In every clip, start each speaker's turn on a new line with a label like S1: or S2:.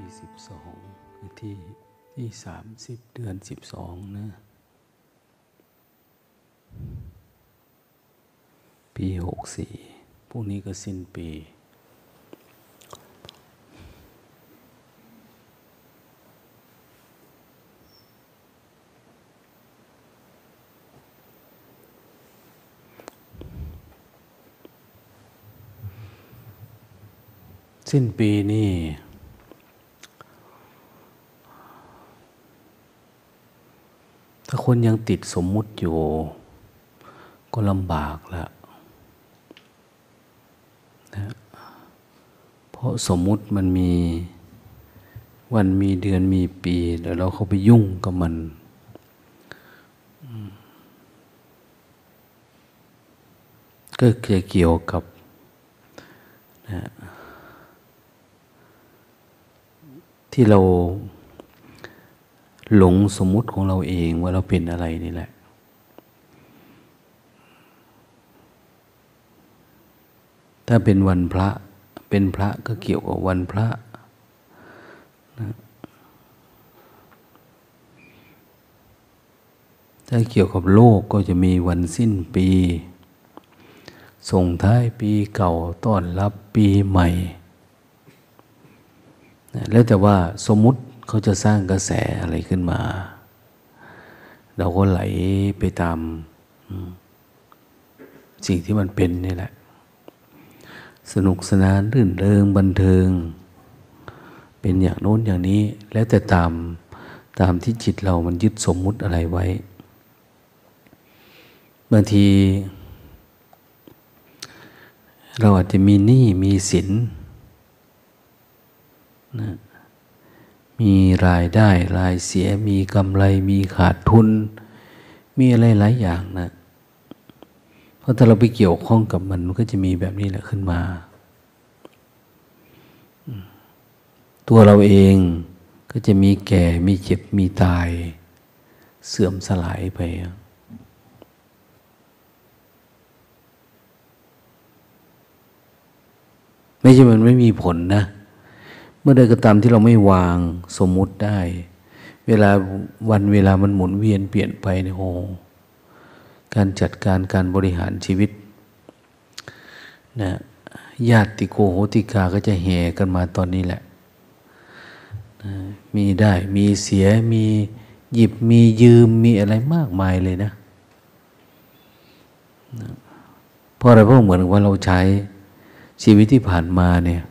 S1: ยี่สิบสองคือที่ที่สามสิบเดือนสิบสองนะปีหกสี่พรุ่งนี้ก็สิ้นปี สิ้นปีนี่ถ้า คนยังติดสมมุติอยู่ ก็ลำบากแล้วนะเพราะสมมุติมันมีวันมีเดือนมีปีเดี๋ยวเราเข้าไปยุ่งกับมันก็จะเกี่ยวกับนะที่เรา หลงสมมุติของเราเองว่าเราเป็นอะไรนี่แหละ ถ้าเป็นวันพระ เป็นพระก็เกี่ยวกับวันพระนะถ้าเกี่ยวกับโลกก็จะมีวันสิ้นปี ส่งท้ายปีเก่าต้อนรับปีใหม่ แล้วแต่ว่าสมมุติ เขาจะสร้างกระแสอะไรขึ้นมา เราก็ไหลไปตามสิ่งที่มันเป็นนี่แหละ สนุกสนานรื่นเริงบันเทิง เป็นอย่างโน้นอย่างนี้ แล้วแต่ตามตามที่จิตเรามันยึดสมมุติอะไรไว้บางที เราอาจจะมีหนี้มีสินนะ มีรายได้รายเสียมีกำไรมีขาดทุน มีอะไรหลายอย่างนะเพราะถ้าเราไปเกี่ยวข้องกับมันมันก็จะมีแบบนี้แหละขึ้นมา ตัวเราเองก็จะมีแก่มีเจ็บมีตาย เสื่อมสลายไปไม่ใช่มันไม่มีผลนะ เมื่อใดก็ตามที่เราไม่วางสมมุติได้ เวลาวันเวลามันหมุนเวียนเปลี่ยนไปเนี่ยโอ้การจัดการการบริหารชีวิตนะญาติโกโหติกาก็จะแห่กันมาตอนนี้แหละนะมีได้มีเสียมีหยิบมียืมมีอะไรมากมายเลยนะนะเพราะอะไรเพราะเหมือนว่าเราใช้ชีวิตที่ผ่านมาเนี่ย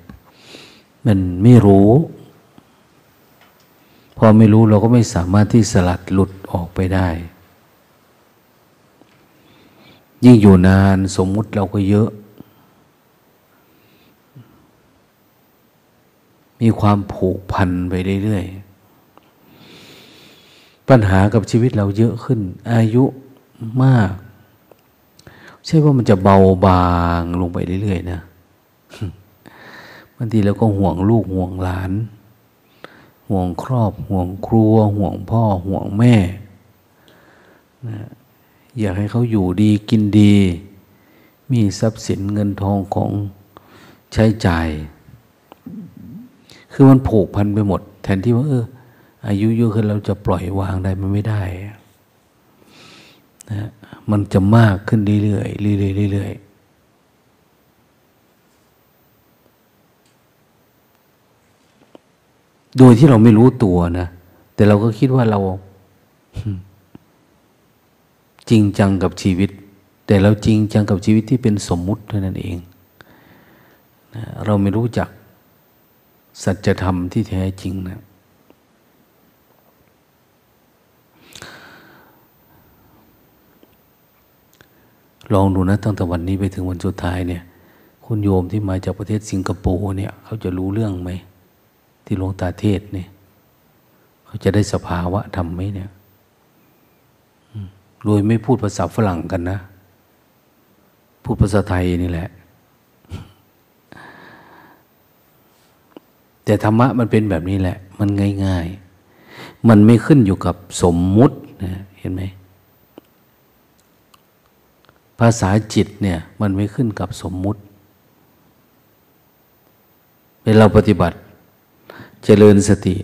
S1: มันไม่รู้ พอไม่รู้เราก็ไม่สามารถที่สลัดหลุดออกไปได้ ยิ่งอยู่นานสมมุติเราก็เยอะ มีความผูกพันไปเรื่อยๆ ปัญหากับชีวิตเราเยอะขึ้น อายุมาก ใช่ว่ามันจะเบาบางลงไปเรื่อยๆนะ บางทีเราก็ห่วงลูกห่วงหลาน ห่วงครอบ ห่วงครัว ห่วงพ่อ ห่วงแม่นะอยากให้เขาอยู่ดีกินดี มีทรัพย์สินเงินทองของใช้จ่าย คือมันผูกพันไปหมด แทนที่ว่าเอออายุเยอะขึ้นเราจะปล่อยวางได้มันไม่ได้นะมันจะมากขึ้นเรื่อยๆเรื่อยๆเรื่อยๆ โดยที่เราไม่รู้ตัวนะ แต่เราก็คิดว่าเรา จริงจังกับชีวิต แต่เราจริงจังกับชีวิตที่เป็นสมมุติเท่านั้นเองนะเราไม่รู้จักสัจธรรมที่แท้จริงนะลองดูนะตั้งแต่วันนี้ไปถึงวันสุดท้ายเนี่ย คุณโยมที่มาจากประเทศสิงคโปร์เนี่ย เขาจะรู้เรื่องไหม ที่หลวงตาเทศเนี่ย เขาจะได้สภาวะทำไหมเนี่ยโดยไม่พูดภาษาฝรั่งกันนะ พูดภาษาไทยนี่แหละ แต่ธรรมะมันเป็นแบบนี้แหละ มันง่าย ๆ มันไม่ขึ้นอยู่กับสมมุตินะเห็นไหมภาษาจิตเนี่ย มันไม่ขึ้นกับสมมุติเวลาปฏิบัติ เจริญสติ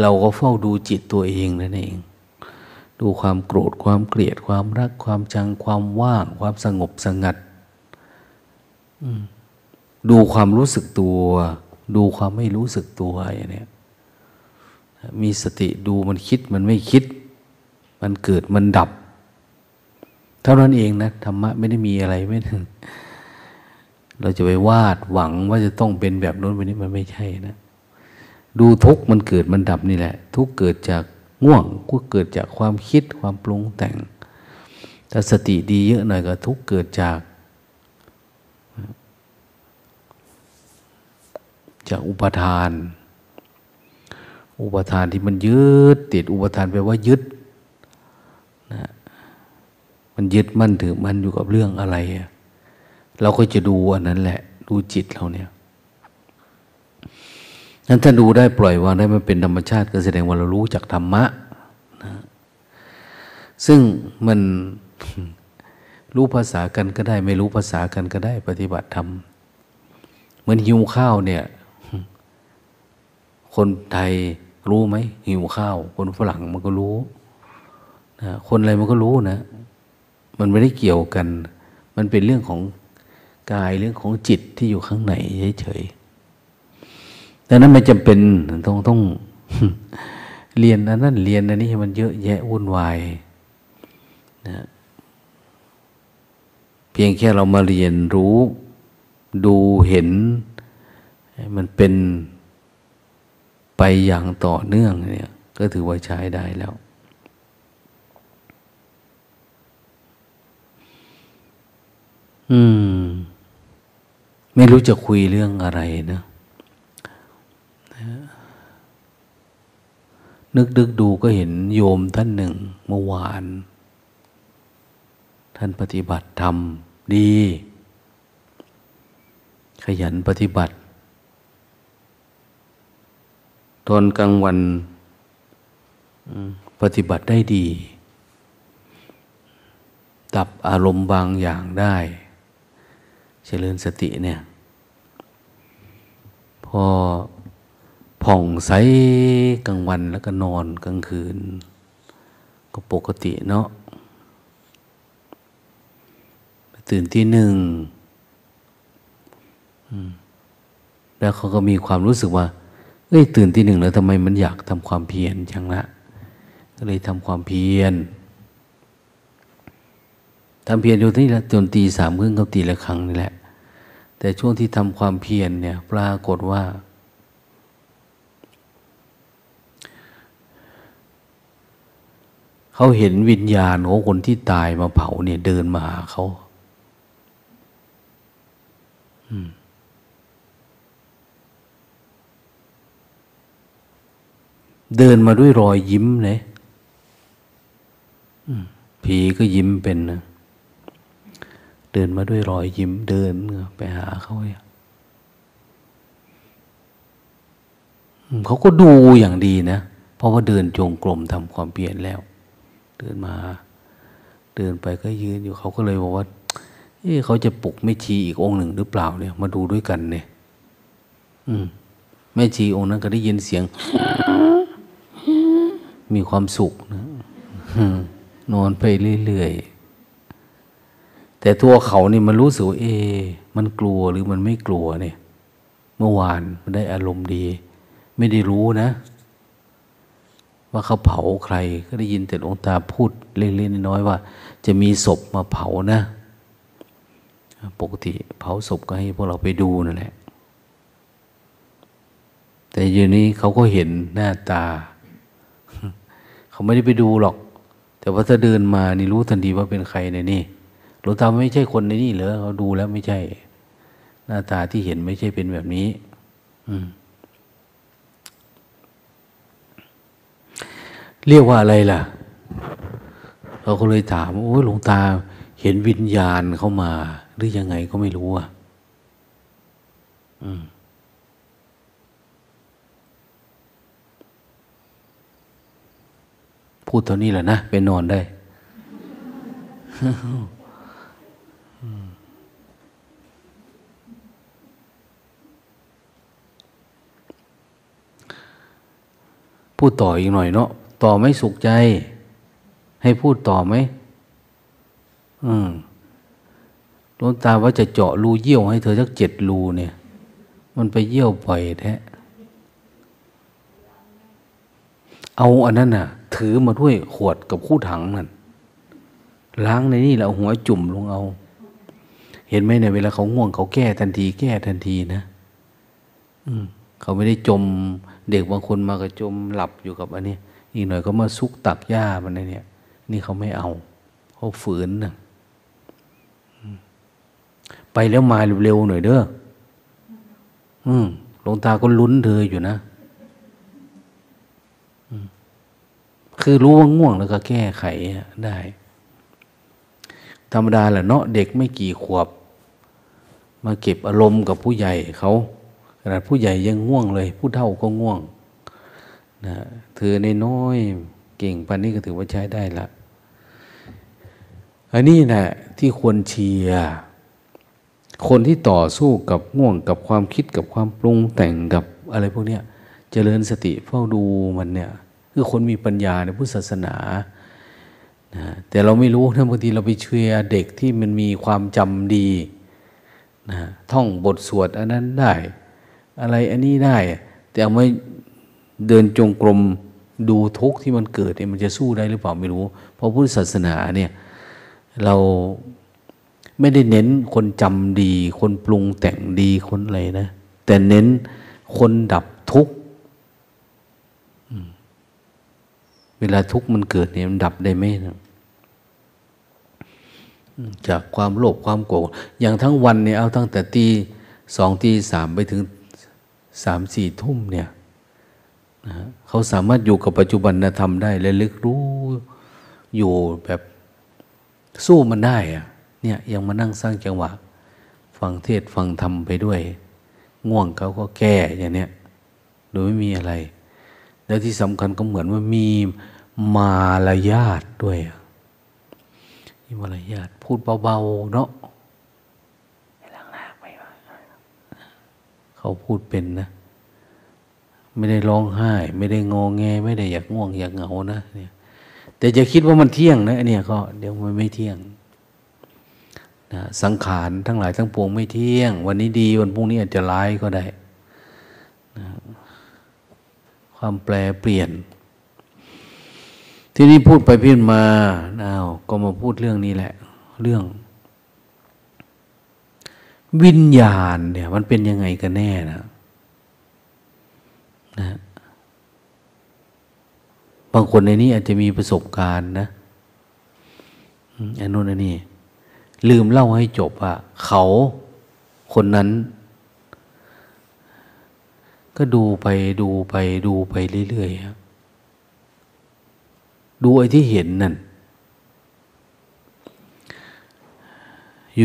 S1: เราก็เฝ้าดูจิตตัวเองนั่นเอง ดูความโกรธความเกลียดความรักความจังความว่าง ความสงบสงัดดูความรู้สึกตัว ดูความไม่รู้สึกตัวอย่างนี้มีสติดูมันคิดมันไม่คิด มันเกิดมันดับ เท่านั้นเองนะธรรมะไม่ได้มีอะไรไม่ถึง เราจะไปวาดหวังว่าจะต้องเป็นแบบโน้นแบบนี้มันไม่ใช่นะ ดูทุกมันเกิดมันดับนี่แหละ ทุกเกิดจากง่วงก็เกิดจากความคิดความปรุงแต่ง ถ้าสติดีเยอะหน่อยก็ทุกเกิดจาก จากอุปทาน อุปทานที่มันยึดติดอุปทานแปลว่ายึดนะมันยึดมั่นถือมันอยู่กับเรื่องอะไรอะ เราก็จะดูอันนั้นแหละ ดูจิตเราเนี่ยนั้นถ้าดูได้ปล่อยวางได้มันเป็นธรรมชาติ ก็แสดงว่าเรารู้จากธรรมะนะซึ่งมันรู้ภาษากันก็ได้ ไม่รู้ภาษากันก็ได้ ปฏิบัติธรรมเหมือนหิวข้าวเนี่ย คนไทยรู้ไหมหิวข้าว คนฝรั่งมันก็รู้นะคนอะไรมันก็รู้นะ มันไม่ได้เกี่ยวกัน มันเป็นเรื่องของ กายเรื่องของจิตที่อยู่ข้างในเฉยๆดังนั้นไม่จำเป็นต้องต้องเรียนอันนั้นเรียนอันนี้มันเยอะแยะวุ่นวายนะเพียงแค่เรามาเรียนรู้ดูเห็น มันเป็นไปอย่างต่อเนื่องเนี่ย ก็ถือว่าใช้ได้แล้ว อืม ไม่รู้จะคุยเรื่องอะไรนะนึกดึกดูก็เห็นโยมท่านหนึ่งเมื่อวาน ท่านปฏิบัติธรรมดี ขยันปฏิบัติ ตอนกลางวันปฏิบัติได้ดี ตับอารมณ์บางอย่างได้ เจริญสติเนี่ย พอผ่องใสกลางวันแล้วก็นอนกลางคืน ก็ปกติเนาะตื่นที่หนึ่งแล้วเขาก็มีความรู้สึกว่า เอ้ยตื่นที่หนึ่งแล้วทำไมมันอยากทำความเพียรจังละก็เลยทำความเพียรทำเพียรอยู่ที่นี่ละจนตีสามครึ่งเขาตีละครั้งนี่แหละ แต่ช่วงที่ทำความเพียรเนี่ย ปรากฏว่า เขาเห็นวิญญาณของคนที่ตายมาเผาเนี่ย เดินมาหาเขาเดินมาด้วยรอยยิ้มเลยผีก็ยิ้มเป็นนะ เดินมาด้วยรอยยิ้มเดินไปหาเขาเขาก็ดูอย่างดีนะ เพราะว่าเดินจงกรมทำความเปลี่ยนแล้ว เดินมา เดินไปก็ยืนอยู่เขาก็เลยบอกว่าเอ๊เขาจะปลุกแม่ชีอีกองค์หนึ่งหรือเปล่าเนี่ย มาดูด้วยกันเนี่ย อืมแม่ชีองค์นั้นก็ได้ยินเสียง มีความสุขนะนอนไปเรื่อยๆ แต่ตัวเขานี่มันรู้สึกว่าเอ มันกลัวหรือมันไม่กลัวเนี่ย เมื่อวานมันได้อารมณ์ดี ไม่ได้รู้นะ ว่าเขาเผาใคร ก็ได้ยินแต่หลวงตาพูดเล็กๆน้อยๆว่า จะมีศพมาเผานะ ปกติเผาศพก็ให้พวกเราไปดูนั่นแหละ แต่ยู่นี้เขาก็เห็นหน้าตา เขาไม่ได้ไปดูหรอก แต่ว่าถ้าเดินมานี่รู้ทันทีว่าเป็นใครในนี่ หลวงตาไม่ใช่คนในนี่เหรอเขาดูแล้วไม่ใช่ หน้าตาที่เห็นไม่ใช่เป็นแบบนี้ อืมเรียกว่าอะไรล่ะ เราก็เลยถามโอ้หลวงตาเห็นวิญญาณเข้ามา หรือยังไงก็ไม่รู้อะพูดเท่านี้แหละนะ ไปนอนได้ พูดต่ออีกหน่อยเนาะต่อไม่สุขใจ ให้พูดต่อไหมอืมหลวงตาว่าจะเจาะรูเยี่ยวให้เธอสักเจ็ดรูเนี่ย มันไปเยี่ยวปล่อยแท้เอาอันนั้นน่ะ ถือมาด้วยขวดกับคู่ถังนั่นล้างในนี่แล้วหัวจุ่มลงเอา เห็นไหมเนี่ยเวลาเขาง่วงเขาแก้ทันที แก้ทันทีนะอืมเขาไม่ได้จม เด็กบางคนมาก็จมหลับอยู่กับอันนี้ อีกหน่อยก็มาซุกตักหญ้ามันเนี่ย นี่เขาไม่เอาเขาฝืนนะไปแล้วมาเร็วๆหน่อยเด้ออืมหลวงตาก็ลุ้นเธออยู่นะคือรู้ว่าง่วงแล้วก็แก้ไขได้ ธรรมดาแหละเนาะเด็กไม่กี่ขวบ มาเก็บอารมณ์กับผู้ใหญ่เขา ขนาดผู้ใหญ่ยังง่วงเลย ผู้เฒ่าก็ง่วงนะเธอในน้อยเก่งปันนี้ก็ถือว่าใช้ได้ละอันนี้นะที่ควรเชียร์คนที่ต่อสู้กับง่วงกับความคิดกับความปรุงแต่งกับอะไรพวกนี้เจริญสติเฝ้าดูมันเนี่ยคือคนมีปัญญาในพุทธศาสนานะแต่เราไม่รู้นะบางทีเราไปเชื่อเด็กที่มันมีความจำดีนะท่องบทสวดอันนั้นได้ อะไรอันนี้ได้ แต่เอาไม่เดินจงกรมดูทุกข์ที่มันเกิดเนี่ยมันจะสู้ได้หรือเปล่าไม่รู้ เพราะพุทธศาสนาเนี่ยเราไม่ได้เน้นคนจำดี คนปรุงแต่งดีคนอะไรนะ แต่เน้นคนดับทุกข์เวลาทุกข์มันเกิดเนี่ยมันดับได้ไหมนะจากความโลภความโกรธอย่างทั้งวันเนี่ยเอาตั้งแต่ตีสองตีสามไปถึง สามสี่ทุ่มเนี่ยนะเขาสามารถอยู่กับปัจจุบันธรรมได้และลึกรู้อยู่แบบสู้มันได้อะเนี่ยยังมานั่งสร้างจังหวะ ฟังเทศฟังธรรมไปด้วย ง่วงเขาก็แก้อย่างเนี้ยโดยไม่มีอะไร แล้วที่สำคัญก็เหมือนว่ามีมารยาทด้วยมีมารยาทพูดเบาๆเนาะ เขาพูดเป็นนะ ไม่ได้ร้องไห้ ไม่ได้งอแง ไม่ได้อยากง่วงอยากเหงานะเนี่ยแต่จะคิดว่ามันเที่ยงนะเนี่ยก็เดี๋ยวมันไม่เที่ยงนะสังขารทั้งหลายทั้งปวงไม่เที่ยง วันนี้ดีวันพรุ่งนี้อาจจะร้ายก็ได้นะความแปลเปลี่ยน ที่นี่พูดไปพินมาอ้าวก็มาพูดเรื่องนี้แหละ เรื่อง วิญญาณเนี่ย มันเป็นยังไงกันแน่นะนะ บางคนในนี้อาจจะมีประสบการณ์นะอันนู้นอันนี้ ลืมเล่าให้จบว่าเขาคนนั้น ก็ดูไปดูไปดูไปเรื่อยๆครับดูไอ้ที่เห็นนั่น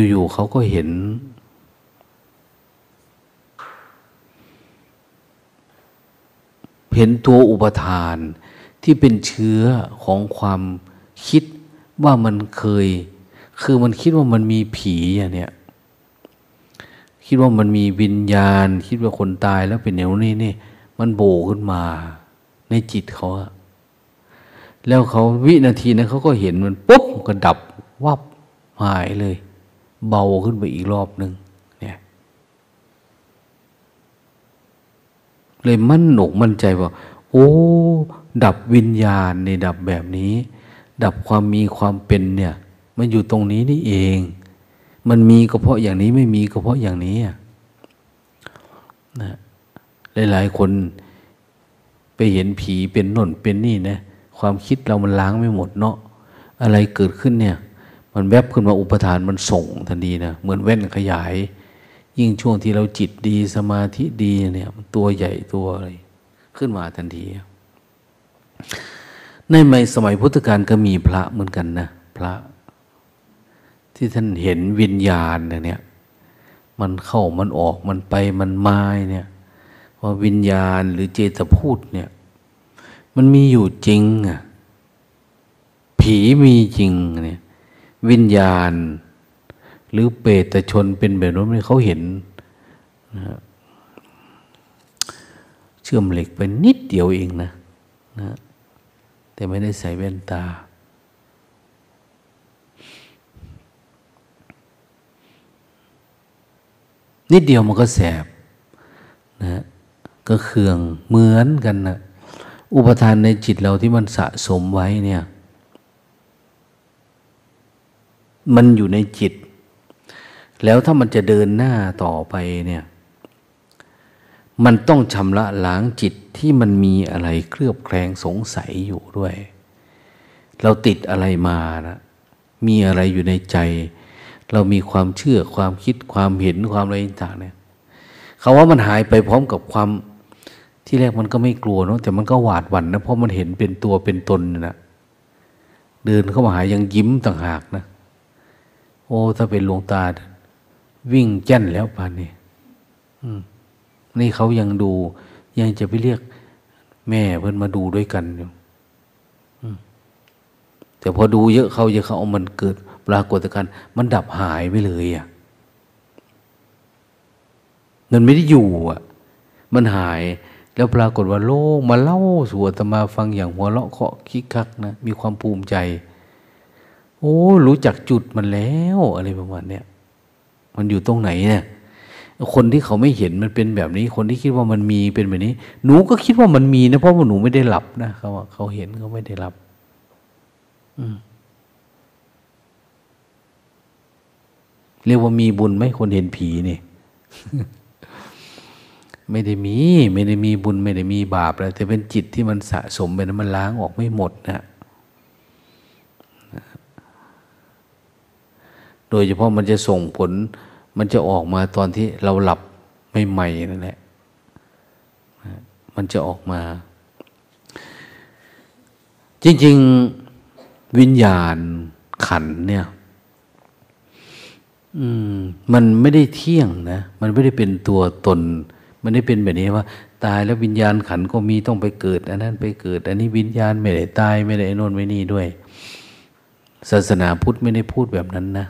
S1: อยู่ๆเขาก็เห็น เห็นตัวอุปทานที่เป็นเชื้อของความคิดว่ามันเคย คือมันคิดว่ามันมีผีอย่างเนี้ยคิดว่ามันมีวิญญาณ คิดว่าคนตายแล้วเป็นแนวนี้นี่ มันโบขึ้นมา ในจิตเขาอะแล้วเขาวินาทีนั้นเขาก็เห็นมันปุ๊บก็ดับวับหายเลย เบาขึ้นไปอีกรอบหนึ่ง เลยมั่นหนกมั่นใจว่า โอ้ ดับวิญญาณในดับแบบนี้ ดับความมีความเป็นเนี่ย มันอยู่ตรงนี้นี่เอง มันมีก็เพราะอย่างนี้ไม่มีก็เพราะอย่างนี้นะหลายๆคนไปเห็นผีเป็นน่นเป็นนี่นะความคิดเรามันล้างไม่หมดเนาะอะไรเกิดขึ้นเนี่ย มันแวบขึ้นมาอุปทานมันส่งทันทีนะเหมือนแว่นขยาย ยิ่งช่วงที่เราจิตดีสมาธิดีเนี่ย ตัวใหญ่ตัวอะไร ขึ้นมาทันทีในสมัยพุทธกาลก็มีพระเหมือนกันนะพระ ที่ท่านเห็นวิญญาณเนี่ย มันเข้ามันออกมันไปมันมาเนี่ยว่าวิญญาณหรือเจตพูดเนี่ย มันมีอยู่จริงอะผีมีจริงเนี่ยวิญญาณ หรือเปรตชนเป็นแบบนั้นเขาเห็นนะเชื่อมเหล็กไปนิดเดียวเองนะนะแต่ไม่ได้ใส่แว่นตา นิดเดียวมันก็แสบนะก็เคืองเหมือนกันนะอุปทานในจิตเราที่มันสะสมไว้เนี่ย มันอยู่ในจิต แล้วถ้ามันจะเดินหน้าต่อไปเนี่ย มันต้องชำระล้างจิตที่มันมีอะไรเคลือบแคลงสงสัยอยู่ด้วย เราติดอะไรมานะมีอะไรอยู่ในใจ เรามีความเชื่อความคิดความเห็นความอะไรต่างเนี่ยเขาว่ามันหายไปพร้อมกับความที่แรกมันก็ไม่กลัวเนาะแต่มันก็หวาดหวั่นนะเพราะมันเห็นเป็นตัวเป็นตนนะเดินเข้ามาหายังยิ้มต่างหากนะ โอ้ถ้าเป็นหลวงตา วิ่งแจ้นแล้วป่านนี้นี่เขายังดู ยังจะไปเรียกแม่เพื่อนมาดูด้วยกันอยู่แต่พอดูเยอะเขาเยอะเขาเอามันเกิดปรากฏการณ์มันดับหายไปเลยอะมันไม่ได้อยู่อะ มันหาย แล้วปรากฏว่าโลกมาเล่าสู่อาตมาฟังอย่างหัวเราะเคาะคิกคักนะมีความภูมิใจ โอ้ รู้จักจุดมันแล้ว อะไรประมาณเนี้ย มันอยู่ตรงไหนเนี่ย คนที่เขาไม่เห็นมันเป็นแบบนี้ คนที่คิดว่ามันมีเป็นแบบนี้ หนูก็คิดว่ามันมีนะเพราะว่าหนูไม่ได้หลับนะเขาเขาเห็นเขาไม่ได้หลับ อืมเรียกว่ามีบุญไหมคนเห็นผีนี่ ไม่ได้มี ไม่ได้มีบุญ ไม่ได้มีบาปแล้วแต่เป็นจิตที่มันสะสมไปนั้นมันล้างออกไม่หมดนะ ดยเฉพาะมันจะส่งผล มันจะออกมาตอนที่เราหลับไม่ใหม่นั่นแหละมันจะออกมา จริง ๆ วิญญาณขันเนี่ยมันไม่ได้เที่ยงนะ มันไม่ได้เป็นตัวตน มันไม่ได้เป็นแบบนี้ว่า ตายแล้ววิญญาณขันก็มีต้องไปเกิด อันนั้นไปเกิด อันนี้วิญญาณไม่ได้ตายไม่ได้น่นไม่นี่ด้วย ศาสนาพุทธไม่ได้พูดแบบนั้นนะ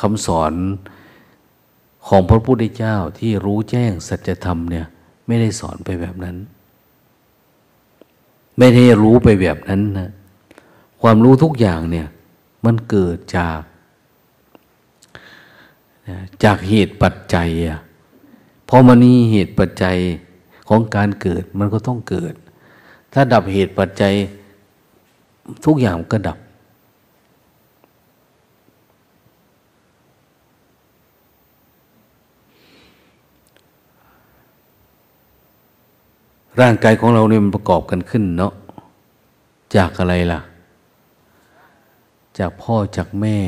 S1: คำสอนของพระพุทธเจ้าที่รู้แจ้งสัจธรรมเนี่ยไม่ได้สอนไปแบบนั้น ไม่ได้รู้ไปแบบนั้นนะความรู้ทุกอย่างเนี่ยมันเกิดจากจากเหตุปัจจัยอะพอมันมีเหตุปัจจัยของการเกิดมันก็ต้องเกิด ถ้าดับเหตุปัจจัยทุกอย่างก็ดับ ร่างกายของเราเนี่ยมันประกอบกันขึ้นเนาะจากอะไรล่ะ จากพ่อจากแม่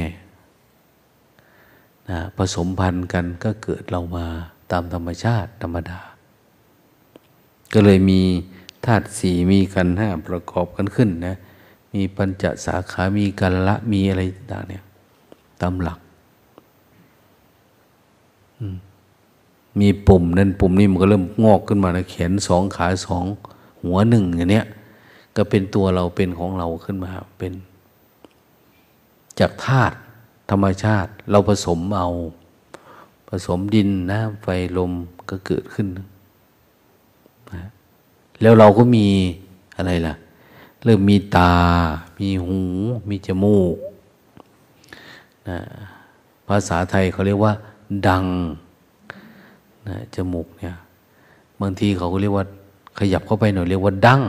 S1: นะผสมพันธุ์กันก็เกิดเรามาตามธรรมชาติธรรมดา ก็เลยมีธาตุสี่มีกันห้าประกอบกันขึ้นนะ มีปัญจสาขามีกันละมีอะไรต่างเนี่ย ตามหลักมี มีปุ่มนั่นปุ่มนี่มันก็เริ่มงอกขึ้นมานะแขนสองขาสองหัวหนึ่งอย่างเนี้ยก็เป็นตัวเราเป็นของเราขึ้นมาเป็น จากธาตุธรรมชาติ เราผสมเอา ผสมดินน้ำไฟลมก็เกิดขึ้นนะแล้วเราก็มีอะไรล่ะ เริ่มมีตา มีหู มีจมูกนะภาษาไทยเขาเรียกว่า ดัง นะจมูกเนี่ย บางทีเขาก็เรียกว่า ขยับเข้าไปหน่อยเรียกว่าดั้ง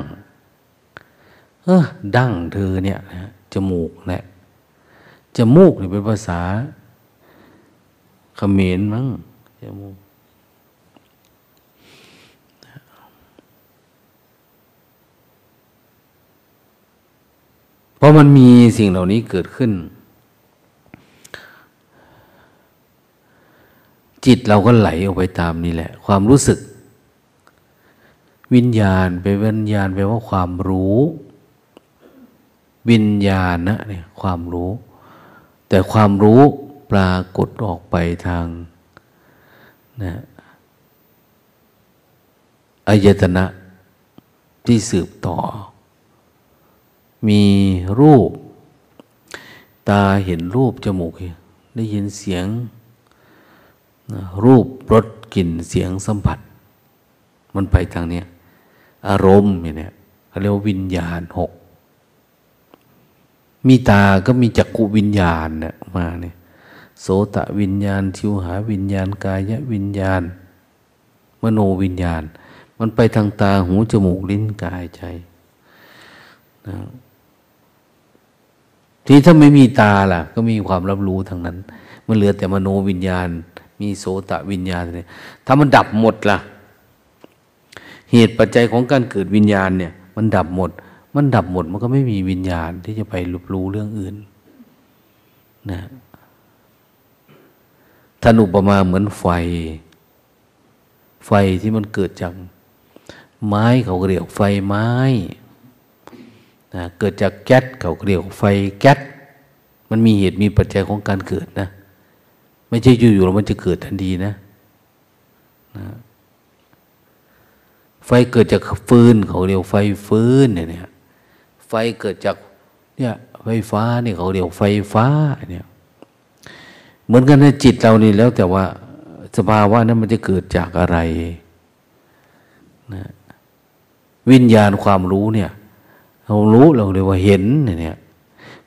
S1: เออดั้งเธอเนี่ยนะจมูกแหละจมูกนี่เป็นภาษาเขมรมั้งจมูกเพราะมันมีสิ่งเหล่านี้เกิดขึ้น จิตเราก็ไหลออกไปตามนี่แหละ ความรู้สึก วิญญาณไปวิญญาณแปลว่าความรู้ วิญญาณนะเนี่ยความรู้ แต่ความรู้ปรากฏออกไปทางนะอายตนะที่สืบต่อ มีรูป ตาเห็นรูป จมูกได้ยินเสียง รูปรสกลิ่นเสียงสัมผัส มันไปทางนี้อารมณ์เนี่ยเขาเรียกว่าวิญญาณหกมีตาก็มีจักกุวิญญาณเนี่ยมาเนี่ยโสตะวิญญาณชิวหาวิญญาณ กายวิญญาณ มโนวิญญาณ มันไปทางตาหูจมูกลิ้นกายใจนะทีถ้าไม่มีตาล่ะ ก็มีความรับรู้ทางนั้น มันเหลือแต่มโนวิญญาณ มีโสตะวิญญาณเนี่ยถ้ามันดับหมดล่ะ เหตุปัจจัยของการเกิดวิญญาณเนี่ย มันดับหมด มันดับหมดมันก็ไม่มีวิญญาณที่จะไปรับรู้เรื่องอื่นนะท่านอุปมาเหมือนไฟ ไฟที่มันเกิดจากไม้เขาเรียกไฟไม้นะเกิดจากแก๊สเขาเรียกไฟแก๊สมันมีเหตุมีปัจจัยของการเกิดนะ ไม่ใช่อยู่ๆแล้วมันจะเกิดทันทีนะนะ ไฟเกิดจากฟืนเขาเรียกไฟฟืนเนี่ยไฟเกิดจากเนี่ยไฟฟ้าเนี่ยเขาเรียกไฟฟ้าเนี่ยเหมือนกันในจิตเรานี่แล้วแต่ว่าสภาวะนั้นมันจะเกิดจากอะไรนะวิญญาณความรู้เนี่ย เรารู้เราเรียกว่าเห็นเนี่ย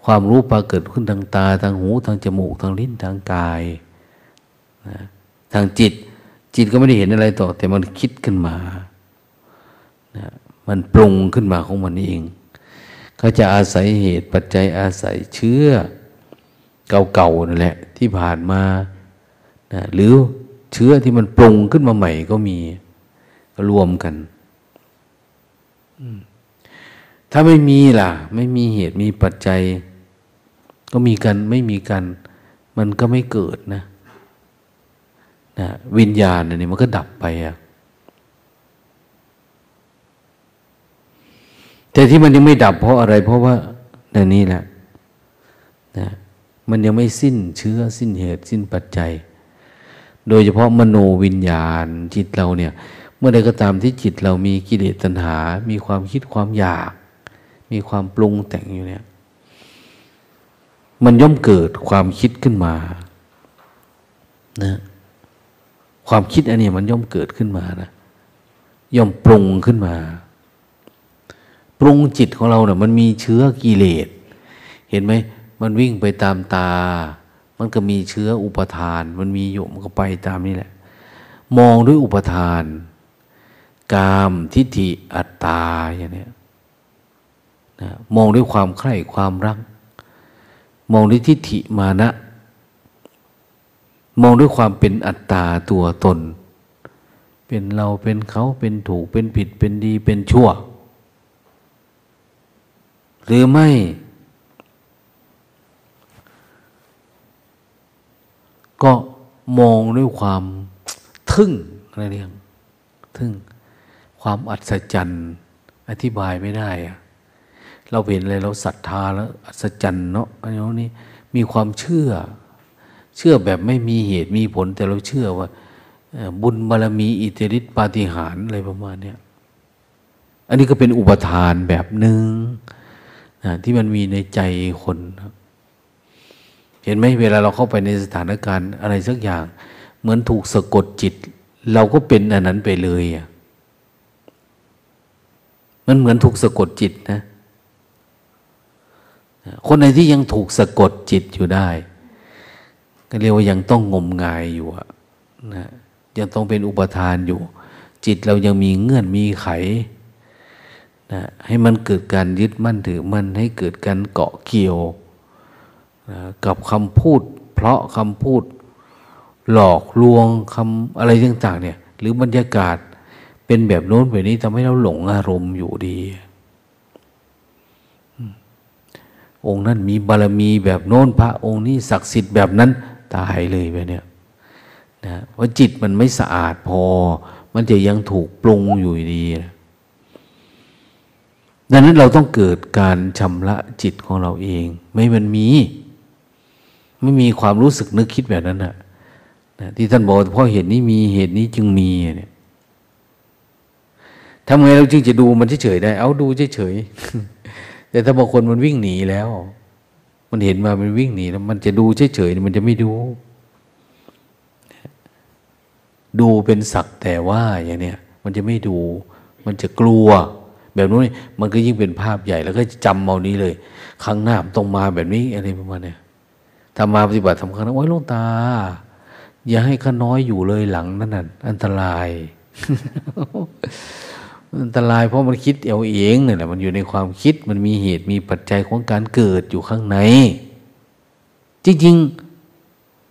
S1: ความรู้ปรากฏขึ้นทางตาทางหูทางจมูกทางลิ้นทางกาย นะทางจิตจิตก็ไม่ได้เห็นอะไรต่อ แต่มันคิดขึ้นมานะมันปรุงขึ้นมาของมันเอง ก็จะอาศัยเหตุปัจจัยอาศัยเชื้อเก่าๆนั่นแหละ ที่ผ่านมานะหรือเชื้อที่มันปรุงขึ้นมาใหม่ก็มี ก็รวมกันถ้าไม่มีล่ะ ไม่มีเหตุมีปัจจัย ก็มีกันไม่มีกัน มันก็ไม่เกิดนะ นะวิญญาณนี่มันก็ดับไปอะแต่ที่มันยังไม่ดับเพราะอะไร เพราะว่าในนี้แหละนะมันยังไม่สิ้นเชื้อสิ้นเหตุสิ้นปัจจัย โดยเฉพาะมโนวิญญาณจิตเราเนี่ย เมื่อใดก็ตามที่จิตเรามีกิเลสตัณหา มีความคิดความอยาก มีความปรุงแต่งอยู่เนี่ย มันย่อมเกิดความคิดขึ้นมานะ ความคิดอันนี้มันย่อมเกิดขึ้นมานะ ย่อมปรุงขึ้นมา ปรุงจิตของเราเนี่ยมันมีเชื้อกิเลส เห็นไหม มันวิ่งไปตามตา มันก็มีเชื้ออุปทาน มันมีอยู่มันก็ไปตามนี่แหละ มองด้วยอุปทาน กามทิฏฐิอัตตาอย่างนี้นะมองด้วยความใคร่ความรัก มองด้วยทิฏฐิมานะ มองด้วยความเป็นอัตตาตัวตน เป็นเราเป็นเขาเป็นถูกเป็นผิดเป็นดีเป็นชั่ว หรือไม่ ก็มองด้วยความทึ่งอะไรเรียงทึ่งความอัศจรรย์อธิบายไม่ได้อะเราเห็นอะไรเราศรัทธาแล้วอัศจรรย์เนาะอันนี้มีความเชื่อ เชื่อแบบไม่มีเหตุมีผล แต่เราเชื่อว่า บุญบารมีอิทธิฤทธิปาฏิหาริย์อะไรประมาณนี้อันนี้ก็เป็นอุปทานแบบหนึ่งที่มันมีในใจคนครับเห็นไหมเวลาเราเข้าไปในสถานการณ์อะไรสักอย่าง เหมือนถูกสะกดจิต เราก็เป็นอันนั้นไปเลยอะมันเหมือนถูกสะกดจิตนะ คนไหนที่ยังถูกสะกดจิตอยู่ได้ ก็เรียกว่ายังต้องงมงายอยู่นะยังต้องเป็นอุปทานอยู่ จิตเรายังมีเงื่อนมีไขนะให้มันเกิดการยึดมั่นถือมั่นให้เกิดการเกาะเกี่ยวกับคำพูด เพราะคำพูดหลอกลวงคำอะไรต่างๆเนี่ย หรือบรรยากาศเป็นแบบโน้นแบบนี้ทำให้เราหลงอารมณ์อยู่ดี องค์นั้นมีบารมีแบบโน้นพระองค์นี้ศักดิ์สิทธิ์แบบนั้น ตายเลยไปเนี่ยนะเพราะจิตมันไม่สะอาดพอ มันจะยังถูกปรุงอยู่ดีนะดังนั้นเราต้องเกิดการชำระจิตของเราเอง ไม่มันมี ไม่มีความรู้สึกนึกคิดแบบนั้นนะนะที่ท่านบอกเพราะเหตุนี้มีเหตุนี้จึงมีเนี่ยทำไงเราจึงจะดูมันเฉยๆได้ เอาดูเฉยๆแต่ถ้าบางคนมันวิ่งหนีแล้ว มันเห็นมามันวิ่งหนีแล้วมันจะดูเฉยๆมันจะไม่ดู ดูเป็นสักแต่ว่าอย่างเนี้ยมันจะไม่ดู มันจะกลัว แบบนู้นมันก็ยิ่งเป็นภาพใหญ่ แล้วก็จำเมานี้เลย ครั้งหน้าต้องมาแบบนี้อะไรประมาณเนี้ทำมาปฏิบัติทำครั้งนั้นโอ้ยลุงตา อย่าให้ข้าน้อยอยู่เลยหลังนั่นน่ะอันตราย อันตรายเพราะมันคิดเอาเองเนี่ยแหละมันอยู่ในความคิดมันมีเหตุมีปัจจัยของการเกิดอยู่ข้างใน จริง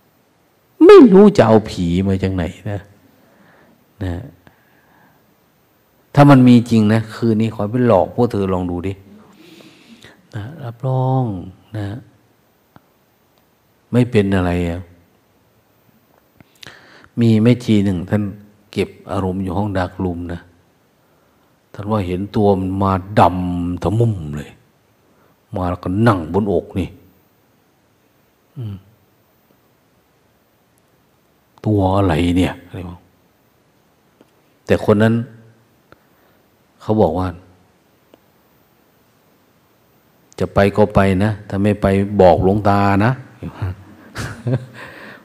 S1: ๆ ไม่รู้จะเอาผีมาจากไหนนะนะถ้ามันมีจริงนะ คืนนี้ขอไปหลอกพวกเธอลองดูดินะรับรองนะ ไม่เป็นอะไรอะมีแม่ชีหนึ่งท่านเก็บอารมณ์อยู่ห้องดักลุมนะ ท่านว่าเห็นตัวมันมาดำทะมุ่มเลย มาแล้วก็นั่งบนอกนี่ตัวอะไรเนี่ยอะไรบ้างแต่คนนั้น เขาบอกว่า จะไปก็ไปนะถ้าไม่ไปบอกหลวงตานะ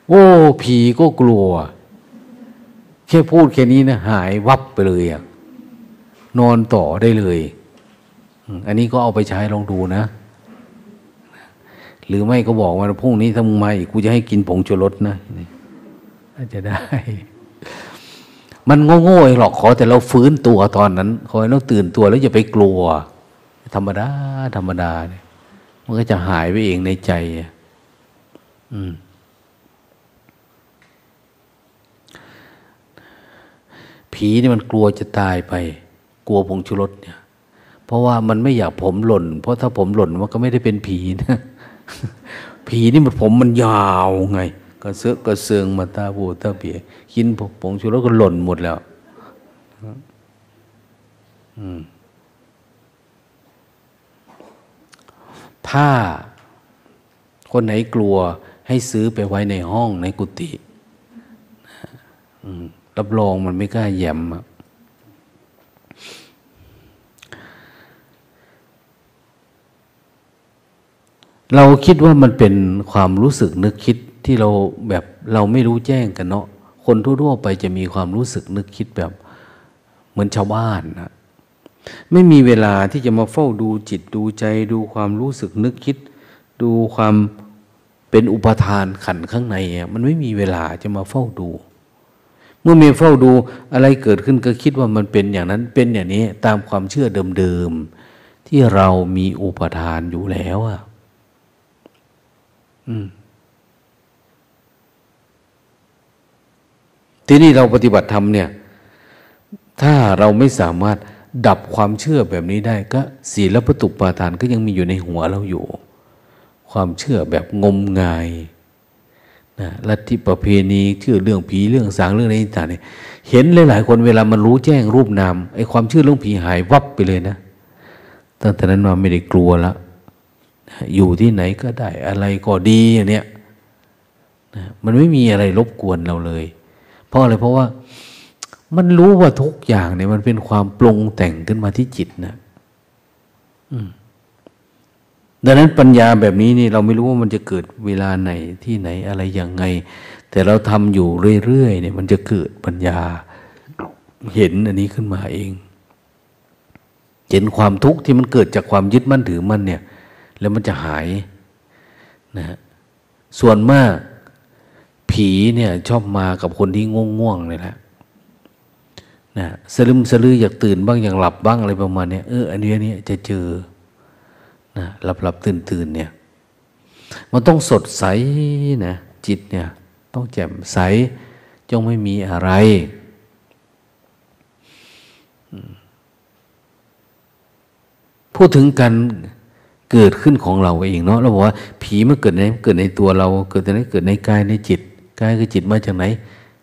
S1: โอ้ผีก็กลัว แค่พูดแค่นี้นะหายวับไปเลยอะ นอนต่อได้เลย อันนี้ก็เอาไปใช้ลองดูนะ หรือไม่ก็บอกว่าพรุ่งนี้ถ้ามึงมาอีกกูจะให้กินผงชูรสนะอาจจะได้ มันโง่ๆหรอกขอแต่เราฟื้นตัวตอนนั้น ขอให้เราตื่นตัวแล้วอย่าไปกลัว ธรรมดา ธรรมดาเนี่ยมันก็จะหายไปเองในใจ อืมผีนี่มันกลัวจะตายไป กลัวผงชูรสเนี่ย เพราะว่ามันไม่อยากผมหล่น เพราะถ้าผมหล่นมันก็ไม่ได้เป็นผีนะผีนี่มันผมมันยาวไงกระเซาะกระเซิงมาตาบูตาเปียกินผงชูรสก็หล่นหมดแล้วถ้าคนไหนกลัวให้ซื้อไปไว้ในห้องในกุฏิรับรองมันไม่กล้าแย้ม เราคิดว่ามันเป็นความรู้สึกนึกคิดที่เราแบบเราไม่รู้แจ้งกันเนาะคนทั่วๆไปจะมีความรู้สึกนึกคิดแบบเหมือนชาวบ้านนะไม่มีเวลาที่จะมาเฝ้าดูจิตดูใจ ดูความรู้สึกนึกคิด ดูความเป็นอุปทานขันข้างในมันไม่มีเวลาจะมาเฝ้าดู เมื่อมีเฝ้าดูอะไรเกิดขึ้นก็คิดว่ามันเป็นอย่างนั้นเป็นอย่างนี้ตามความเชื่อเดิมๆที่เรามีอุปทานอยู่แล้วอะ ทีนี้เราปฏิบัติธรรมเนี่ย ถ้าเราไม่สามารถดับความเชื่อแบบนี้ได้ก็ศีลประตุปาทานก็ยังมีอยู่ในหัวเราอยู่ ความเชื่อแบบงมงายนะลัทธิประเพณีเชื่อเรื่องผีเรื่องสางเรื่องอะไรต่างๆเห็นหลาย ๆ คนเวลามันรู้แจ้งรูปนามไอ้ความเชื่อเรื่องผีหายวับไปเลยนะตั้งแต่นั้นมาไม่ได้กลัวละ อยู่ที่ไหนก็ได้อะไรก็ดีอย่างเนี้ยมันไม่มีอะไรรบกวนเราเลย เพราะอะไรเพราะว่ามันรู้ว่าทุกอย่างเนี่ยมันเป็นความปรุงแต่งขึ้นมาที่จิตนะดังนั้นปัญญาแบบนี้นี่เราไม่รู้ว่ามันจะเกิดเวลาไหนที่ไหนอะไรยังไง แต่เราทำอยู่เรื่อยๆเนี่ย มันจะเกิดปัญญาเห็นอันนี้ขึ้นมาเอง เห็นความทุกข์ที่มันเกิดจากความยึดมั่นถือมั่นเนี่ย แล้วมันจะหายนะส่วนมากผีเนี่ยชอบมากับคนที่ง่วงง่วงเลยแหละนะสลึมสลืออยากตื่นบ้างอยากหลับบ้างอะไรประมาณนี้เอออันนี้นี้จะเจอนะหลับหลับตื่นตื่นเนี่ย มันต้องสดใสนะจิตเนี่ย ต้องแจ่มใสจงไม่มีอะไรพูดถึงการ เกิดขึ้นของเราเองเนาะเราบอกว่าผีมันเกิดในเกิดในตัวเรา เกิดในเกิดในกายในจิตกายกับจิตมาจากไหน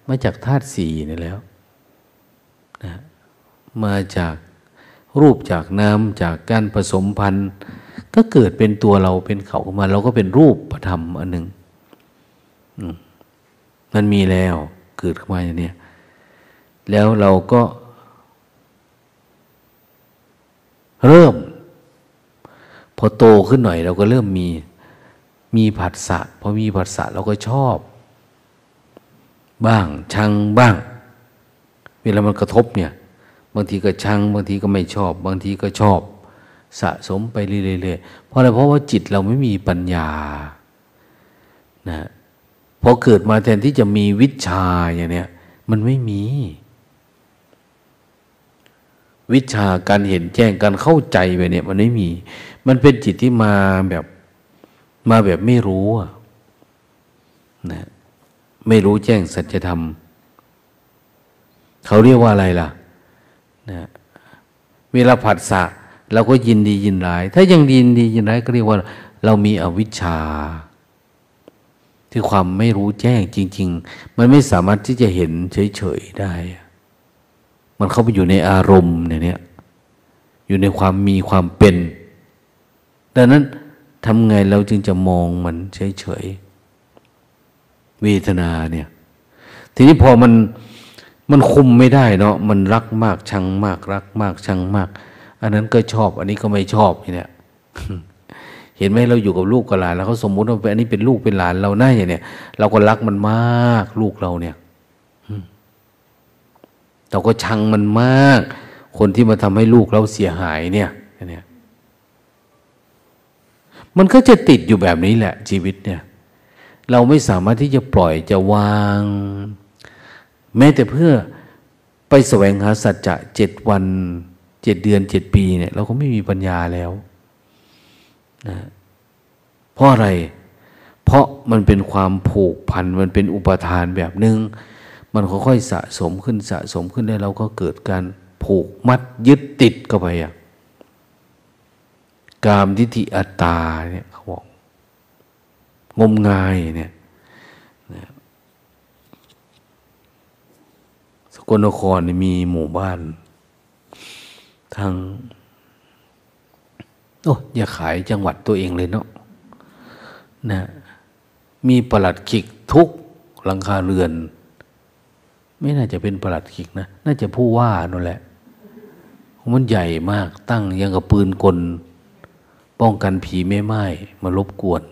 S1: มาจากธาตุสี่นี่แล้วนะมาจากรูปจากนามจากการผสมพันธุ์ ก็เกิดเป็นตัวเราเป็นเขาขึ้นมา เราก็เป็นรูปประธรรมอันหนึ่งมันมีแล้วเกิดขึ้นมาอย่างนี้แล้วเราก็ เริ่ม อโตขึ้นหน่อยเราก็เริ่มมีมีผัสสะพอมีผัสสะเราก็ชอบ บ้างชังบ้าง เวลามันกระทบเนี่ย บางทีก็ชัง บางทีก็ไม่ชอบ บางทีก็ชอบ สะสมไปเรื่อยๆเพราะอะไรเพราะว่าจิตเราไม่มีปัญญานะพอเกิดมาแทนที่จะมีวิชาอย่างเนี้ยมันไม่มี วิชาการเห็นแจ้งการเข้าใจไปเนี่ย มันไม่มี มันเป็นจิตที่มาแบบมาแบบไม่รู้นะไม่รู้แจ้งสัจธรรม เขาเรียกว่าอะไรล่ะนะเวลาผัสสะเราก็ยินดียินร้าย ถ้ายังยินดียินร้ายก็เรียกว่า เรามีอวิชชาที่ความไม่รู้แจ้งจริง ๆ มันไม่สามารถที่จะเห็นเฉยๆได้ มันเข้าไปอยู่ในอารมณ์เนี่ยอยู่ในความมีความเป็น ดังนั้นทำไงเราจึงจะมองมันเฉยๆเวทนาเนี่ย ทีนี้พอมันมันคุมไม่ได้เนาะมันรักมากชังมาก รักมากชังมาก อันนั้นก็ชอบ อันนี้ก็ไม่ชอบเนี่ยเห็นไหมเราอยู่กับลูกกับหลานแล้วเขาสมมุติว่าอันนี้เป็นลูกเป็นหลานเราหน้าอย่างเนี้ยเราก็รักมันมากลูกเราเนี่ย เราก็ชังมันมาก คนที่มาทำให้ลูกเราเสียหายเนี่ยเนี่ยมันก็จะติดอยู่แบบนี้แหละ ชีวิตเนี่ย เราไม่สามารถที่จะปล่อยจะวาง แม้แต่เพื่อไปแสวงหาสัจจะเจ็ดวันเจ็ดเดือนเจ็ดปีเนี่ย เราก็ไม่มีปัญญาแล้วนะเพราะอะไร เพราะมันเป็นความผูกพัน มันเป็นอุปทานแบบหนึง่ง มันค่อยๆสะสมขึ้นสะสมขึ้นแล้เราก็เกิดการผูกมัดยึดติดเข้าไปอะกามทิฏฐิอัตตาเนี่ยเขาบอกงมงายเนี่ยสกลนครมีหมู่บ้าน ทาง โอ้อย่าขายจังหวัดตัวเองเลยเนาะนะ มีประหลัดขิกทุกหลังคาเรือน ไม่น่าจะเป็นประหลัดขิกนะ น่าจะผู้ว่านั่นแหละ มันใหญ่มากตั้งยังกับปืนกล ป้องกันผีไม่ไหม้มารบกวน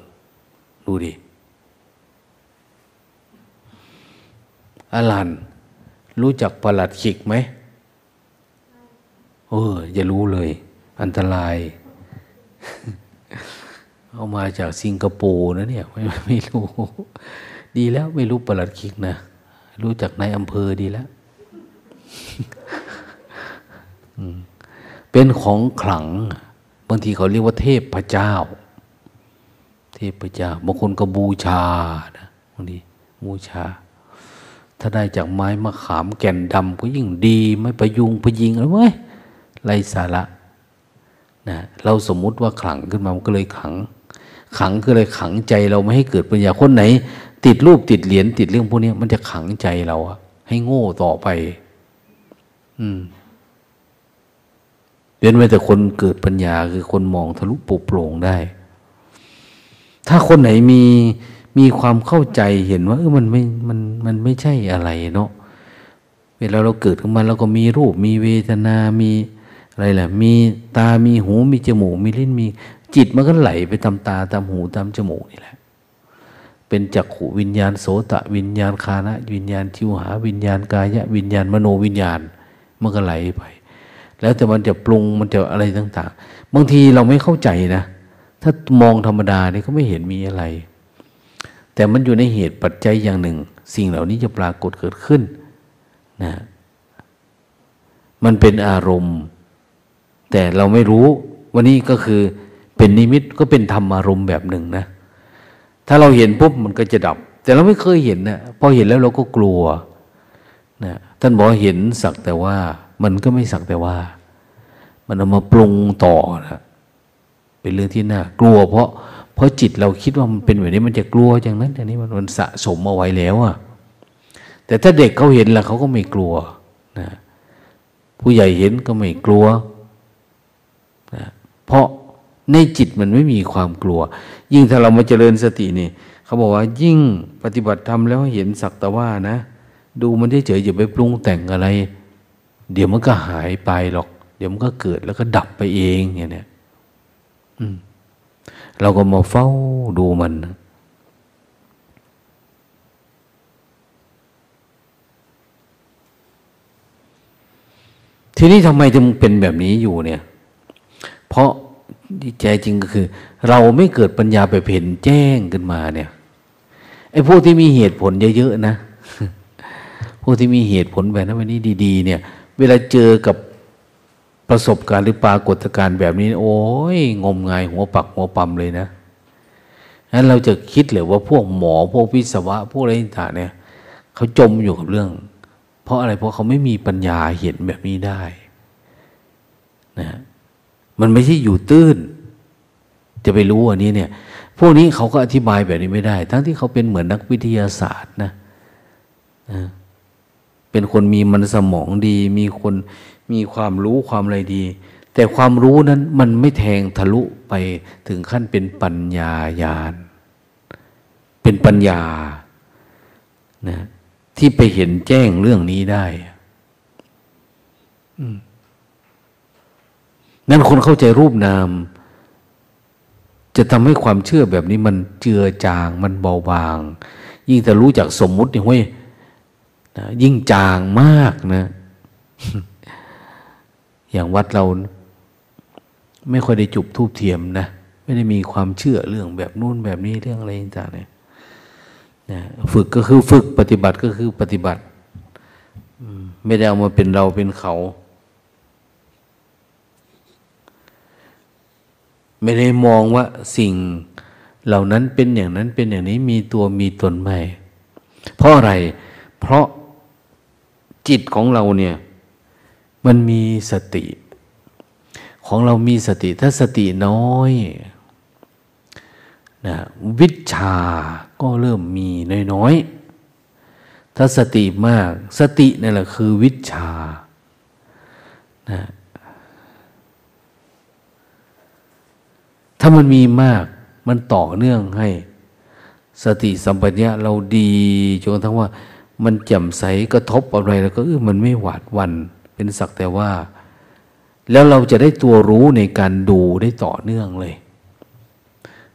S1: ดูดิอลันรู้จักประหลัดขิกไหมเอออย่ารู้เลย อันตราย เอามาจากสิงคโปร์นะเนี่ย ไม่ไม่รู้ ดีแล้วไม่รู้ประหลัดขิกนะ รู้จักในอำเภอดีแล้วเป็นของขลัง บางทีเขาเรียกว่าเทพพระเจ้า เทพพระเจ้าบางคนก็บูชานะบางทีบูชา ถ้าได้จากไม้มะขามแก่นดำก็ยิ่งดีไม่ประยุงประยิงอะไรไหมไรสาระนะเราสมมุติว่าขลังขึ้นมามันก็เลยขัง ขังคือเลยขังใจเราไม่ให้เกิดปัญญาคนไหน ติดรูปติดเหรียญติดเรื่องพวกนี้มันจะขังใจเราอะให้โง่ต่อไป อืมเป็นไว้แต่คนเกิดปัญญาคือคนมองทะลุปุโปร่งได้ ถ้าคนไหนมีมีความเข้าใจเห็นว่าเออมันไม่มันมันไม่ใช่อะไรเนาะเวลาเราเกิดขึ้นมาเราก็มีรูป มีเวทนา มีอะไรแหละมีตา มีหู มีจมูก มีลิ้น มีจิตมันก็ไหลไปตามตาตามหูตามจมูกนี่แหละ เป็นจักขูวิญญาณโสตะวิญญาณคานะวิญญาณทิวหาวิญญาณกายะวิญญาณมโนวิญญาณมันก็ไหลไป แล้วแต่มันจะปรุงมันจะอะไรต่าง ๆ บางทีเราไม่เข้าใจนะ ถ้ามองธรรมดาเนี่ยก็ไม่เห็นมีอะไร แต่มันอยู่ในเหตุปัจจัยอย่างหนึ่ง สิ่งเหล่านี้จะปรากฏเกิดขึ้นนะมันเป็นอารมณ์ แต่เราไม่รู้ วันนี้ก็คือเป็นนิมิตก็เป็นธรรมอารมณ์แบบหนึ่งนะ ถ้าเราเห็นปุ๊บมันก็จะดับ แต่เราไม่เคยเห็นนะพอเห็นแล้วเราก็กลัวนะท่านบอกเห็นสักแต่ว่า มันก็ไม่สักแต่ว่า มันเอามาปรุงต่อนะเป็นเรื่องที่น่ากลัว เพราะเพราะจิตเราคิดว่ามันเป็นแบบนี้มันจะกลัวอย่างนั้นอย่างนี้มันมันสะสมเอาไว้แล้วอะแต่ถ้าเด็กเขาเห็นแล้วเขาก็ไม่กลัวนะผู้ใหญ่เห็นก็ไม่กลัวนะเพราะ ในจิตมันไม่มีความกลัว ยิ่งถ้าเรามาเจริญสตินี่เขาบอกว่ายิ่งปฏิบัติธรรมแล้วเห็นสักแต่ว่านะ ดูมันเฉยๆอย่าไปปรุงแต่งอะไร เดี๋ยวมันก็หายไปหรอก เดี๋ยวมันก็เกิดแล้วก็ดับไปเองอย่างนี้เราก็มาเฝ้าดูมันททีนี้ทำไมจึงเป็นแบบนี้อยู่เนี่ย ใจจริงก็คือ เราไม่เกิดปัญญาไปเห็นแจ้งขึ้นมาเนี่ยไอ้พวกที่มีเหตุผลเยอะๆนะพวกที่มีเหตุผลแบบนั้นวันนี้ดี ๆ เนี่ย เวลาเจอกับประสบการณ์หรือปรากฏการณ์แบบนี้ โอ้ยงมงายหัวปักหัวปั๊มเลยนะนั้นเราจะคิดเลยว่าพวกหมอพวกวิศวะ พวกอะไรต่างเนี่ยเขาจมอยู่กับเรื่อง เพราะอะไรเพราะเขาไม่มีปัญญาเห็นแบบนี้ได้นะ มันไม่ใช่อยู่ตื้น จะไปรู้อันนี้เนี่ย พวกนี้เขาก็อธิบายแบบนี้ไม่ได้ ทั้งที่เขาเป็นเหมือนนักวิทยาศาสตร์นะเป็นคนมีมันสมองดี มีคนมีความรู้ความอะไรดี แต่ความรู้นั้นมันไม่แทงทะลุไปถึงขั้นเป็นปัญญาญาณ เป็นปัญญานะที่ไปเห็นแจ้งเรื่องนี้ได้ นั่นคนเข้าใจรูปนาม จะทำให้ความเชื่อแบบนี้มันเจือจางมันเบาบาง ยิ่งแต่รู้จักสมมุตินี่เว้ยยิ่งจางมากนะ อย่างวัดเราไม่ค่อยได้จุบทูบเทียมนะ ไม่ได้มีความเชื่อเรื่องแบบนู่นแบบนี้เรื่องอะไรต่างๆเนี่ยนะฝึกก็คือฝึกปฏิบัติก็คือปฏิบัติ ไม่ได้เอามาเป็นเราเป็นเขา ไม่ได้มองว่าสิ่งเหล่านั้นเป็นอย่างนั้นเป็นอย่างนี้มีตัวมีตนไม่เพราะอะไร เพราะจิตของเราเนี่ย มันมีสติ ของเรามีสติ ถ้าสติน้อยนะวิชาก็เริ่มมีน้อยๆถ้าสติมาก สตินั่นแหละคือวิชานะ ถ้ามันมีมากมันต่อเนื่องให้ สติสัมปชัญญะเราดีจนทั้งว่า มันแจ่มใสกระทบอะไรแล้วก็เออมันไม่หวาดวัน เป็นสักแต่ว่า แล้วเราจะได้ตัวรู้ในการดูได้ต่อเนื่องเลย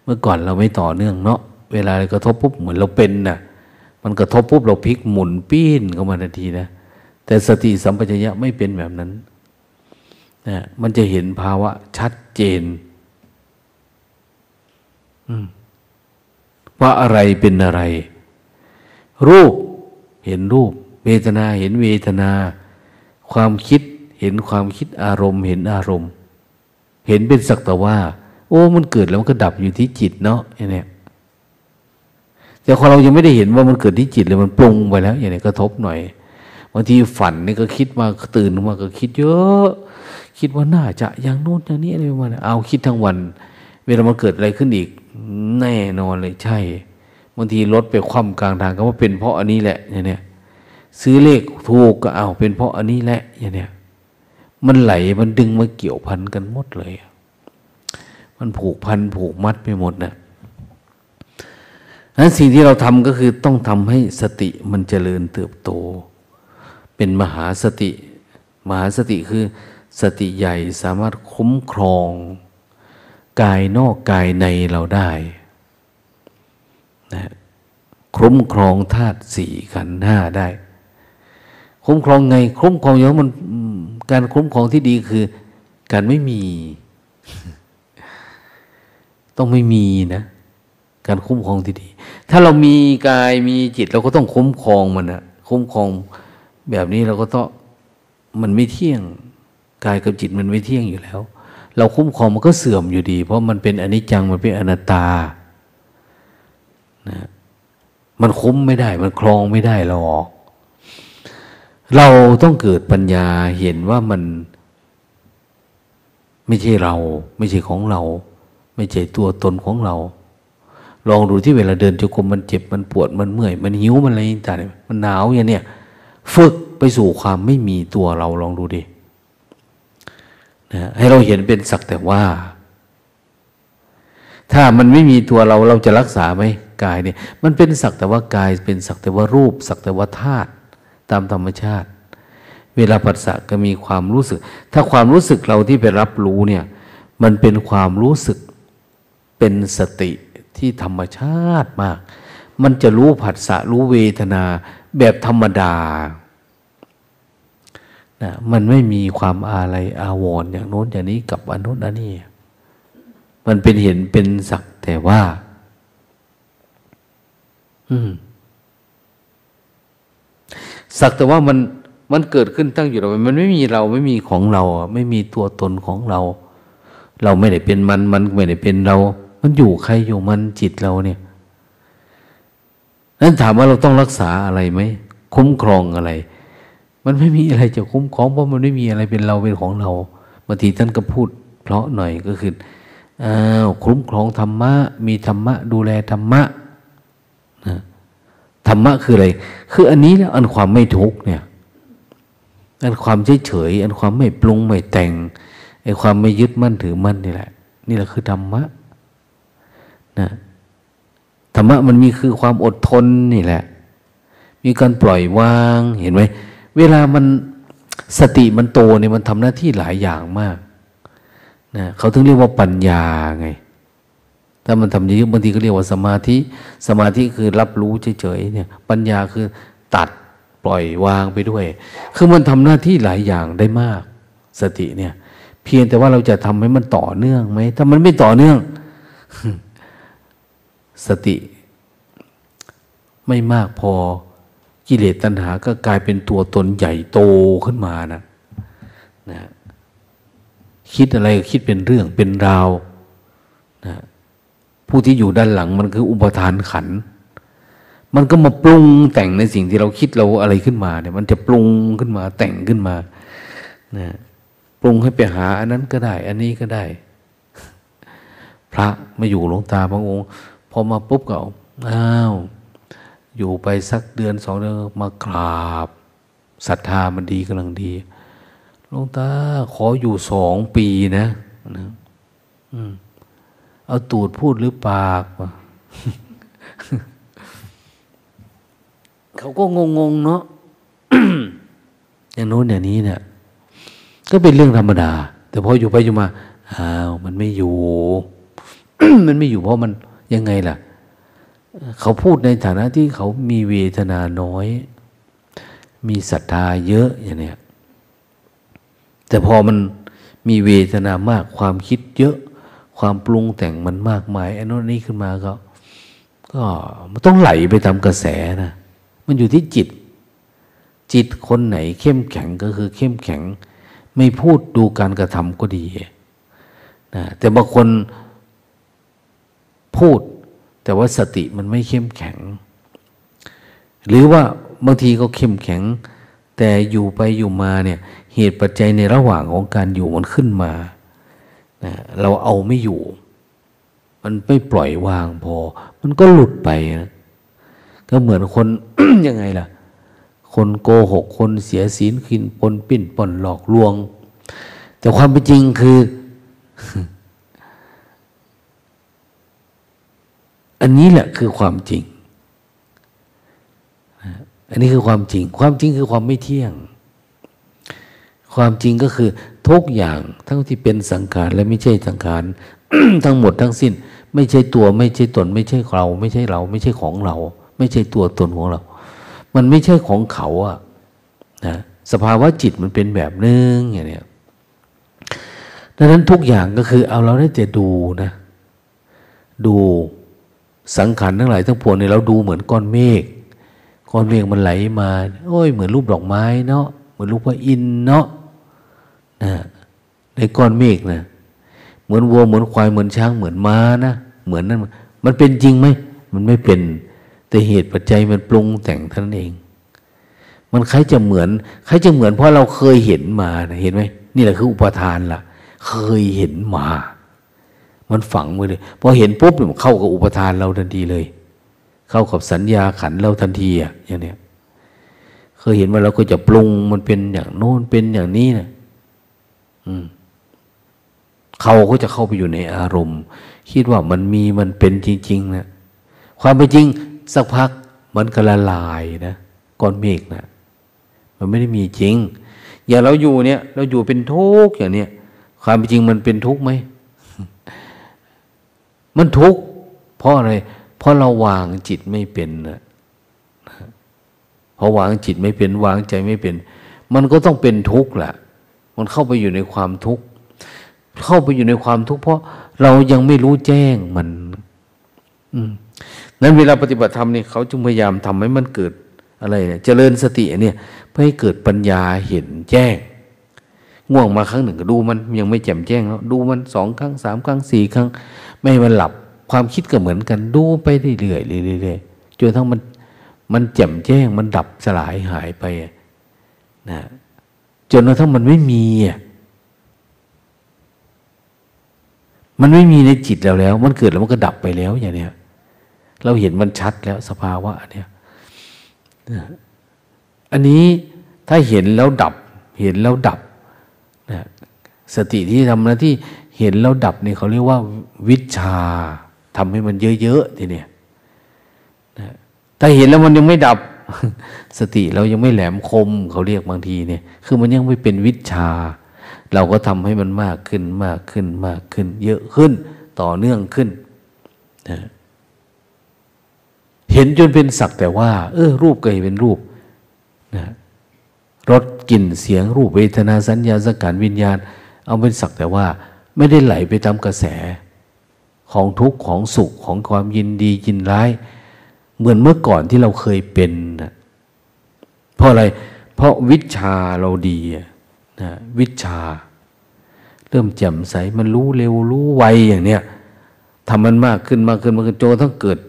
S1: เมื่อก่อนเราไม่ต่อเนื่องเนาะเวลากระทบปุ๊บเหมือนเราเป็นนะ่ะมันกระทบปุ๊บเราพลิกหมุนปี้นเข้ามาทันทีนะแต่สติสัมปชัญญะไม่เป็นแบบนั้นนะมันจะเห็นภาวะชัดเจน ว่าอะไรเป็นอะไร รูปเห็นรูป เวทนาเห็นเวทนา ความคิดเห็นความคิดอารมณ์ เห็นอารมณ์ เห็นเป็นสักแต่ว่า โอ้มันเกิดแล้วมันก็ดับอยู่ที่จิตเนาะอย่างนี้แต่พอเรายังไม่ได้เห็นว่ามันเกิดที่จิตเลยมันปรุงไปแล้ว อย่างนี้กระทบหน่อยบางทีฝันนี่ก็คิดมาตื่นมาก็คิดเยอะ คิดว่าน่าจะอย่างโน้นอย่างนี้อะไรประมาณเอาคิดทั้งวัน เวลามันเกิดอะไรขึ้นอีก แน่นอนเลยใช่บางทีรถไปคว่ำกลางทางก็ว่าเป็นเพราะอันนี้แหละอย่างนี้ซื้อเลขถูกก็เอาเป็นเพราะอันนี้แหละอย่างเนี้ยมันไหลมันดึงมาเกี่ยวพันกันหมดเลย มันผูกพันผูกมัดไปหมดนะนั้นสิ่งที่เราทำก็คือต้องทำให้สติมันเจริญเติบโต เป็นมหาสติ มหาสติคือสติใหญ่สามารถคุ้มครอง กายนอกกายในเราได้นะคุ้มครองธาตุสี่ขันห้าได้ คุ้มครองไง คุ้มครองอย่างมันการคุ้มครองที่ดีคือ การไม่มี ต้องไม่มีนะ การคุ้มครองที่ดี ถ้าเรามีกายมีจิต เราก็ต้องคุ้มครองมันนะคุ้มครองแบบนี้เราก็ต้องมันไม่เที่ยง กายกับจิตมันไม่เที่ยงอยู่แล้ว เราคุ้มครองมันก็เสื่อมอยู่ดี เพราะมันเป็นอนิจจังมันเป็นอนัตตานะมันคุ้มไม่ได้ มันครองไม่ได้หรอก เราต้องเกิดปัญญาเห็นว่ามันไม่ใช่เรา ไม่ใช่ของเรา ไม่ใช่ตัวตนของเรา ลองดูที่เวลาเดินจงกรมมันเจ็บมันปวดมันเมื่อย มันหิวมันอะไรต่างๆมันหนาวอย่างเนี้ยฝึกไปสู่ความไม่มีตัวเราลองดูดิ นะให้เราเห็นเป็นสักแต่ว่า ถ้ามันไม่มีตัวเราเราจะรักษาไหมกายเนี่ยมันเป็นสักแต่ว่ากาย เป็นสักแต่ว่ารูป สักแต่ว่าธาตุตามธรรมชาติ เวลาปัสสะก็มีความรู้สึก ถ้าความรู้สึกเราที่ไปรับรู้เนี่ย มันเป็นความรู้สึกเป็นสติที่ธรรมชาติมาก มันจะรู้ผัสสะรู้เวทนาแบบธรรมดา นะมันไม่มีความอาลัยอาวรณ์อย่างโน้นอย่างนี้กับอันโน้นอันนี้ มันเป็นเห็นเป็นสักแต่ว่า อืมสักแต่ว่ามันมันเกิดขึ้นตั้งอยู่เรามันไม่มีเราไม่มีของเราไม่มีตัวตนของเรา เราไม่ได้เป็นมันมันไม่ได้เป็นเรา มันอยู่ใครอยู่มันจิตเราเนี่ยนั้นถามว่าเราต้องรักษาอะไรไหมคุ้มครองอะไร มันไม่มีอะไรจะคุ้มครองเพราะมันไม่มีอะไรเป็นเราเป็นของเราบางทีท่านก็พูด เพราะหน่อยก็คืออ้าวคุ้มครองธรรมะ มีธรรมะ ดูแลธรรมะนะธรรมะคืออะไร คืออันนี้แล้วอันความไม่ทุกเนี่ย อันความเฉยเฉยอันความไม่ปรุงไม่แต่งไอ้ความไม่ยึดมั่นถือมั่นนี่แหละ นี่แหละคือธรรมะนะธรรมะมันมีคือความอดทนนี่แหละ มีการปล่อยวางเห็นไหม เวลามันสติมันโตเนี่ยมันทำหน้าที่หลายอย่างมากนะเขาถึงเรียกว่าปัญญาไง ถ้ามันทำเยอะบางทีก็เรียกว่าสมาธิ สมาธิคือรับรู้เฉยๆเนี่ย ปัญญาคือตัดปล่อยวางไปด้วย คือมันทำหน้าที่หลายอย่างได้มาก สติเนี่ย เพียงแต่ว่าเราจะทำให้มันต่อเนื่องไหม ถ้ามันไม่ต่อเนื่อง สติไม่มากพอ กิเลสตัณหาก็กลายเป็นตัวตนใหญ่โตขึ้นมานะนะคิดอะไรคิดเป็นเรื่องเป็นราวนะผู้ที่อยู่ด้านหลังมันคืออุปทานขัน มันก็มาปรุงแต่งในสิ่งที่เราคิดเราอะไรขึ้นมาเนี่ย มันจะปรุงขึ้นมาแต่งขึ้นมานะปรุงให้ไปหา อันนั้นก็ได้ อันนี้ก็ได้ พระมาอยู่หลวงตาพระองค์พอมาปุ๊บก็อ้าว อยู่ไปสักเดือนสองเดือนมากราบศรัทธามันดีกำลังดีหลวงตาขออยู่สองปีนะนะเอาตูดพูดหรือปากวะเขาก็งงๆเนาะอย่างโน้นอย่างนี้เนี่ย ก็เป็นเรื่องธรรมดา แต่พออยู่ไปอยู่มาอ้าวมันไม่อยู่ มันไม่อยู่เพราะมันยังไงล่ะ เขาพูดในฐานะที่เขามีเวทนาน้อย มีศรัทธาเยอะอย่างเนี้ยแต่พอมันมีเวทนามากความคิดเยอะ ความปรุงแต่งมันมากมายไอ้นนี้ขึ้นมาก็ ก็มันต้องไหลไปตามกระแสนะ มันอยู่ที่จิต จิตคนไหนเข้มแข็งก็คือเข้มแข็ง ไม่พูดดูการกระทำก็ดีนะแต่บางคนพูด แต่ว่าสติมันไม่เข้มแข็ง หรือว่าบางทีก็เข้มแข็ง แต่อยู่ไปอยู่มาเนี่ยเหตุปัจจัยในระหว่างของการอยู่มันขึ้นมานะเราเอาไม่อยู่ มันไม่ปล่อยวางพอ มันก็หลุดไปนะก็เหมือนคนยังไงล่ะ คนโกหกคนเสียศีลขินปนปิ้นปนหลอกลวง แต่ความเป็นจริงคือ อันนี้แหละคือความจริง อันนี้คือความจริง ความจริงคือความไม่เที่ยง ความจริงก็คือทุกอย่างทั้งที่เป็นสังขารและไม่ใช่สังขารทั้งหมดทั้งสิ้น ไม่ใช่ตัวไม่ใช่ตน ไม่ใช่เรา ไม่ใช่เรา ไม่ใช่ของเรา ไม่ใช่ตัวตนของเรา มันไม่ใช่ของเขาอะนะสภาวะจิตมันเป็นแบบนึงอย่างเนี้ยดังนั้นทุกอย่างก็คือเอาเราได้แต่ดูนะ ดู สังขารทั้งหลายทั้งปวงเนี่ยเราดูเหมือนก้อนเมฆก้อนเมฆมันไหลมา โอ้ยเหมือนรูปดอกไม้เนาะเหมือนรูปพระอินเนาะนะในก้อนเมฆนะเหมือนวัวเหมือนควายเหมือนช้างเหมือนม้านะเหมือนนั่นมันเป็นจริงไหมมันไม่เป็น แต่เหตุปัจจัยมันปรุงแต่งท่านเอง มันใครจะเหมือนใครจะเหมือนเพราะเราเคยเห็นมานะเห็นไหมนี่แหละคืออุปทานละ่ะ เคยเห็นมา มันฝังไว้เลยพอเห็นปุ๊บมันเข้ากับอุปทานเราทันทีเลย เข้ากับสัญญาขันเราทันทีอะอย่างเนี้ยเคยเห็นว่าเราก็จะปรุงมันเป็นอย่างโน้นเป็นอย่างนี้นะอืมเขาก็จะเข้าไปอยู่ในอารมณ์ คิดว่ามันมีมันเป็นจริง ๆ นะความเป็นจริงสักพักมันก็ละลายนะก้อนเมฆนะมันไม่ได้มีจริง อย่างเราอยู่เนี่ย เราอยู่เป็นทุกข์อย่างเนี้ยความเป็นจริงมันเป็นทุกข์ไหม มันทุกข์เพราะอะไร เพราะเราวางจิตไม่เป็นนะพอวางจิตไม่เป็นวางใจไม่เป็น มันก็ต้องเป็นทุกข์แหละมันเข้าไปอยู่ในความทุกข์เข้าไปอยู่ในความทุกข์เพราะเรายังไม่รู้แจ้งมัน อืมนั้นเวลาปฏิบัติธรรมนี่เขาจึงพยายามทำให้มันเกิดอะไรเนี่ยเจริญสติเนี่ยเพื่อให้เกิดปัญญาเห็นแจ้ง ง่วงมาครั้งหนึ่งก็ดูมันยังไม่แจ่มแจ้งแล้วดูมันสองครั้งสามครั้งสี่ครั้งไม่ให้มันหลับความคิดก็เหมือนกันดูไปเรื่อยๆเรื่อยๆจนทั้งมันมันแจ่มแจ้งมันดับสลายหายไปนะจนกระทั่งมันไม่มีมันไม่มีในจิตเราแล้ว มันเกิดแล้วมันก็ดับไปแล้วอย่างเนี้ยเราเห็นมันชัดแล้วสภาวะเนี่ยอันนี้ถ้าเห็นแล้วดับ เห็นแล้วดับนะสติที่ทำหน้าที่ เห็นแล้วดับเนี่ยเขาเรียกว่า วิชาทำให้มันเยอะๆทีเนี้ยถ้าเห็นแล้วมันยังไม่ดับ สติเรายังไม่แหลมคมเขาเรียกบางทีเนี่ย คือมันยังไม่เป็นวิชา เราก็ทำให้มันมากขึ้นมากขึ้นมากขึ้น เยอะขึ้น ต่อเนื่องขึ้นนะเห็นจนเป็นสักแต่ว่า เออ รูปก็เห็นเป็นรูปนะรสกลิ่นเสียงรูปเวทนาสัญญาสังขารวิญญาณ เอาเป็นสักแต่ว่า ไม่ได้ไหลไปตามกระแสของทุกข์ของสุขของความยินดียินร้าย เหมือนเมื่อก่อนที่เราเคยเป็นนะเพราะอะไร เพราะวิชาเราดีนะวิชา เริ่มแจ่มใสมันรู้เร็วรู้ไวอย่างเนี้ยทำมันมากขึ้นมากขึ้นมากขึ้นโจทั้งเกิด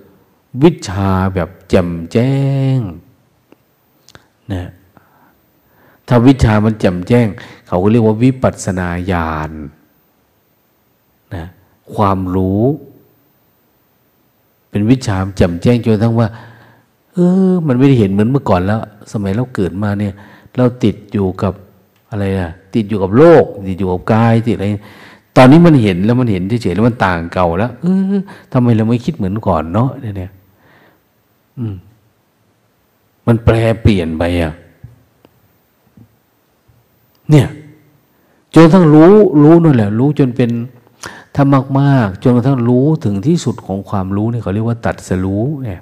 S1: วิชาแบบแจ่มแจ้งนะถ้าวิชามันแจ่มแจ้ง เขาก็เรียกว่าวิปัสนาญาณ นะความรู้ เป็นวิชาแจ่มแจ้งจนทั้งว่า เออ มันไม่ได้เห็นเหมือนเมื่อก่อนแล้ว สมัยเราเกิดมาเนี่ย เราติดอยู่กับอะไรนะติดอยู่กับโลก ติดอยู่กับกายติดอะไร ตอนนี้มันเห็นแล้วมันเห็นเฉยๆแล้วมันต่างเก่าแล้ว เออทำไมเราไม่คิดเหมือนก่อนเนาะเนี่ยอืมมันแปลเปลี่ยนไปอะ เนี่ยจนทั้งรู้รู้นั่นแหละ รู้จนเป็น ถ้ามากๆจนกระทั่งรู้ถึงที่สุดของความรู้นี่เขาเรียกว่าตัดสรู้เนี่ย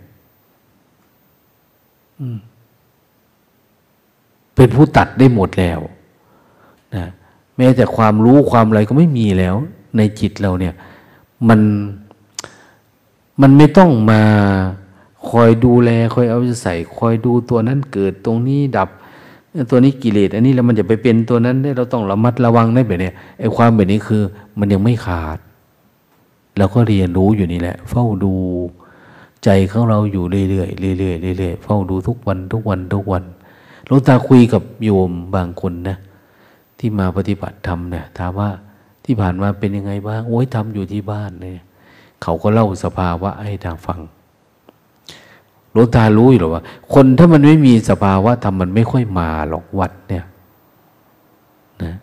S1: เป็นผู้ตัดได้หมดแล้วนะแม้แต่ความรู้ความอะไรก็ไม่มีแล้ว ในจิตเราเนี่ย มันมันไม่ต้องมาคอยดูแล คอยเอาใจใส่ คอยดูตัวนั้นเกิดตรงนี้ดับ ตัวนี้กิเลสอันนี้แล้วมันจะไปเป็นตัวนั้นได้เราต้องระมัดระวังได้แบบนี้ไอ้ความแบบนี้คือ มันยังไม่ขาดเราก็เรียนรู้อยู่นี่แหละ เฝ้าดูใจของเราอยู่เรื่อยๆเรื่อยๆเรื่อยๆเฝ้าดูทุกวันทุกวันทุกวันหลวงตาคุยกับโยมบางคนนะ ที่มาปฏิบัติธรรมเนี่ยถามว่าที่ผ่านมาเป็นยังไงบ้างโอ้ยทำอยู่ที่บ้านเนี่ยเขาก็เล่าสภาวะให้ทางฟัง หลวงตารู้อยู่หรอว่า คนถ้ามันไม่มีสภาวะธรรมมันไม่ค่อยมาหรอกวัดเนี่ยนะ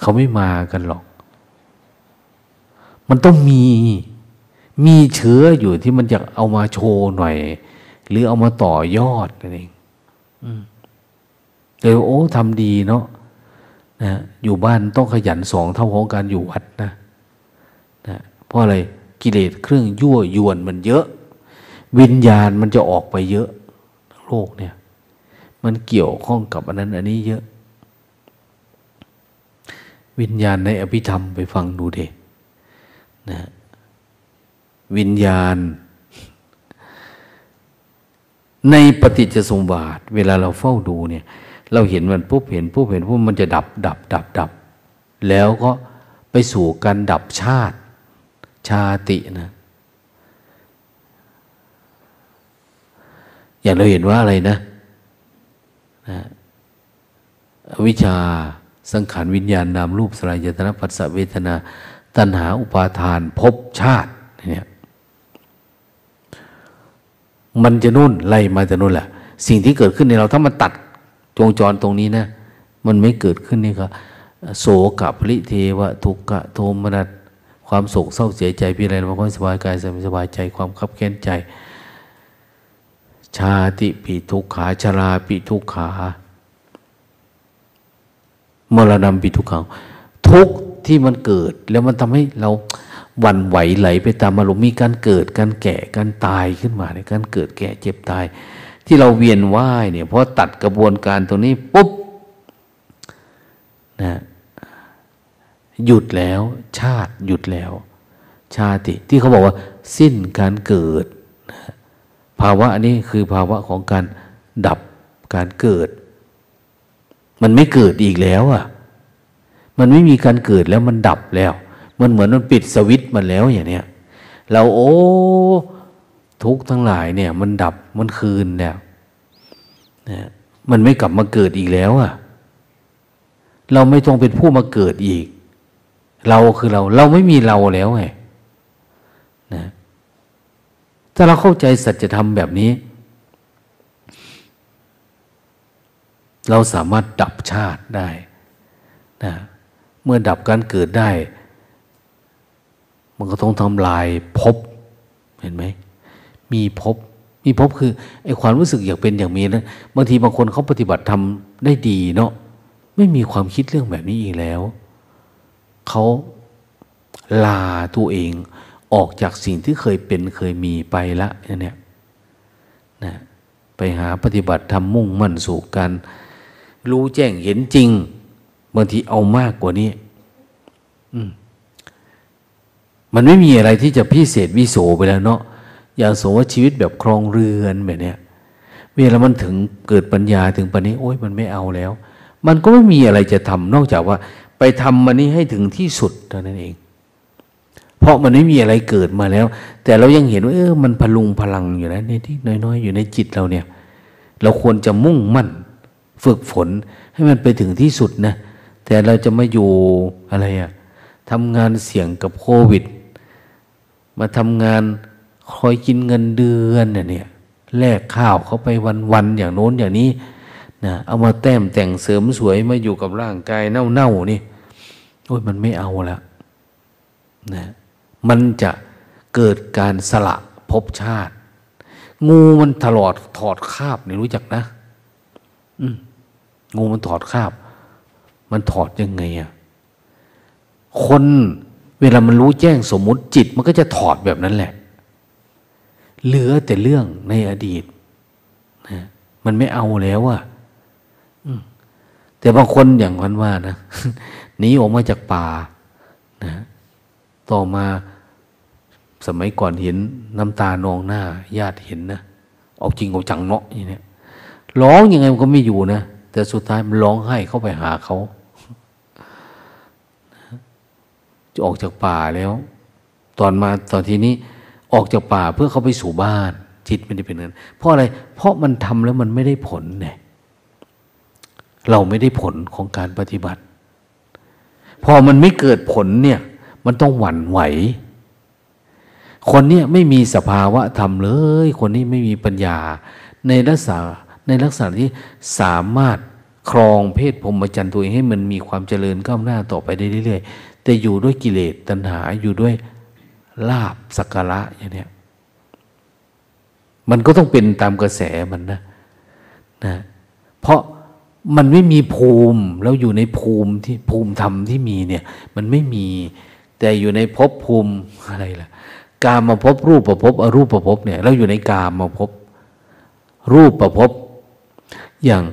S1: เขาไม่มากันหรอก มันต้องมีมีเชื้ออยู่ที่มันจะเอามาโชว์หน่อย หรือเอามาต่อยอดนั่นเองเลยโอ้ทำดีเนาะนะอยู่บ้านต้องขยันสองเท่าของการอยู่วัดนะนะเพราะอะไรกิเลสเครื่องยั่วยวนมันเยอะ วิญญาณมันจะออกไปเยอะโลกเนี่ย มันเกี่ยวข้องกับอันนั้น อันนี้เยอะ วิญญาณในอภิธรรมไปฟังดูเดนะวิญญาณ ในปฏิจจสมบาท เวลาเราเฝ้าดูเนี่ย เราเห็นมันปุ๊บเห็นปุ๊บเห็นปุ๊บมันจะดับ ดับ ดับ ดับ แล้วก็ไปสู่การดับชาติชาตินะ อย่างเราเห็นว่าอะไรนะนะวิชาสังขารวิญญาณนามรูปสลายยตนะปัสสะเวทนา ตัณหาอุปาทานภพชาติเนี่ยมันจะนุ่นไล่มาจะนุ่นแหละ สิ่งที่เกิดขึ้นในเราถ้ามันตัดจงจรตรงนี้นะ มันไม่เกิดขึ้นนี่ก็โสกะปริเทวะทุกกะโทมนัสความโศกเศร้าเสียใจพี่อะไรมาความสบายกายสบายใจความคับแค้นใจ ชาติปีทุกขาชราปีทุกขามรณะปีทุกขาทุกที่มันเกิดแล้วมันทำให้เราวันไหวไหลไปตามอารมณ์มีการเกิดการแก่การตายขึ้นมาในการเกิดแก่เจ็บตาย ที่เราเวียนว่ายเนี่ยเพราะตัดกระบวนการตรงนี้ปุ๊บนะหยุดแล้วชาติหยุดแล้ว ชาติที่เขาบอกว่า สิ้นการเกิด ภาวะนี้คือภาวะของการดับการเกิด มันไม่เกิดอีกแล้วอะ มันไม่มีการเกิดแล้วมันดับแล้ว มันเหมือนมันปิดสวิตมันแล้วอย่างเนี้ยเราโอ้ทุกทั้งหลายเนี่ย มันดับมันคืนแล้วนะมันไม่กลับมาเกิดอีกแล้วอะ เราไม่ต้องเป็นผู้มาเกิดอีก เราคือเรา เราไม่มีเราแล้วไงนะ ถ้าเราเข้าใจสัจธรรมแบบนี้ เราสามารถดับชาติได้นะเมื่อดับการเกิดได้ มันก็ต้องทำลายภพเห็นไหม มีภพมีภพคือไอ้ความรู้สึกอยากเป็นอย่างมีนะบางทีบางคนเขาปฏิบัติทำได้ดีเนาะไม่มีความคิดเรื่องแบบนี้อีกแล้ว เขาลาตัวเอง ออกจากสิ่งที่เคยเป็นเคยมีไปละเนี่ยนะไปหาปฏิบัติทำมุ่งมั่นสู่การรู้แจ้งเห็นจริง บางทีเอามากกว่านี้มันไม่มีอะไรที่จะพิเศษวิโสไปแล้วเนาะอย่างสมว่าชีวิตแบบครองเรือนแบบเนี้ยเวลามันถึงเกิดปัญญาถึงปัญนี้ โอ้ยมันไม่เอาแล้ว มันก็ไม่มีอะไรจะทำนอกจากว่า ไปทำมันนี้ให้ถึงที่สุดเท่านั้นเอง เพราะมันไม่มีอะไรเกิดมาแล้ว แต่เรายังเห็นว่าเออมันพลุงพลังอยู่นะในที่น้อยๆ อยู่ในจิตเราเนี่ย เราควรจะมุ่งมั่น ฝึกฝนให้มันไปถึงที่สุดนะ แต่เราจะมาอยู่อะไรอะทำงานเสี่ยงกับโควิด มาทำงานคอยกินเงินเดือนเนี่ยแลกข้าวเขาไปวันๆอย่างโน้นอย่างนี้นะเอามาแต้มแต่งเสริมสวยมาอยู่กับร่างกายเน่าๆนี่โอ้ยมันไม่เอาละนะ มันจะเกิดการสละภพชาติ งูมันถลอดถอดคาบนี่รู้จักนะงูมันถอดคาบ มันถอดยังไงอะคนเวลามันรู้แจ้งสมมุติจิต มันก็จะถอดแบบนั้นแหละ เหลือแต่เรื่องในอดีตนะมันไม่เอาแล้วอะแต่บางคนอย่างพันว่านะหนีออกมาจากป่านะ ต่อมา สมัยก่อนเห็นน้ำตานองหน้า ญาติเห็นนะเอาจริงเอาจังเนาะอย่างนี้ร้องยังไงมันก็ไม่อยู่นะแต่สุดท้ายมันร้องไห้เข้าไปหาเขาจะออกจากป่าแล้ว ตอนมาตอนทีนี้ออกจากป่าเพื่อเขาไปสู่บ้าน จิตไม่ได้เป็นนั้นเพราะอะไร เพราะมันทำแล้วมันไม่ได้ผลเนี่ยเราไม่ได้ผลของการปฏิบัติ พอมันไม่เกิดผลเนี่ย มันต้องหวั่นไหว คนเนี้ยไม่มีสภาวะธรรมเลย คนนี้ไม่มีปัญญา ในลักษณะในลักษณะที่สามารถครองเพศพรหมจรรย์ตัวเองให้มันมีความเจริญก้าวหน้าต่อไปได้เรื่อยๆ แต่อยู่ด้วยกิเลสตัณหาอยู่ด้วยลาบสักการะอย่างเนี้ยมันก็ต้องเป็นตามกระแสมันนะนะเพราะมันไม่มีภูมิแล้วอยู่ในภูมิที่ภูมิธรรมที่มีเนี่ย มันไม่มีแต่อยู่ในภพภูมิอะไรล่ะ กามาพบรูปประพบอรูปประพบเนี่ยเราอยู่ในกามาพบรูปประพบอย่าง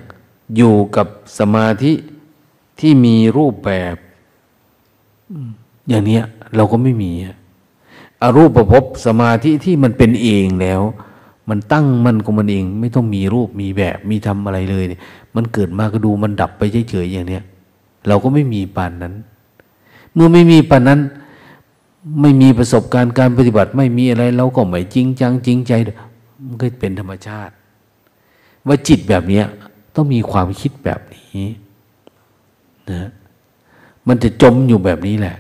S1: อยู่กับสมาธิที่มีรูปแบบอย่างเนี้ยเราก็ไม่มีอรูปประพบสมาธิที่มันเป็นเองแล้ว มันตั้งมันของมันเอง ไม่ต้องมีรูปมีแบบมีทำอะไรเลยเนี่ยมันเกิดมาก็ดูมันดับไปเฉยๆอย่างเนี้ยเราก็ไม่มีปานนั้น เมื่อไม่มีปานนั้น ไม่มีประสบการณ์การปฏิบัติไม่มีอะไรเราก็ไม่จริงจังจริงใจ มันก็เป็นธรรมชาติ ว่าจิตแบบนี้ต้องมีความคิดแบบนี้นะมันจะจมอยู่แบบนี้แหละ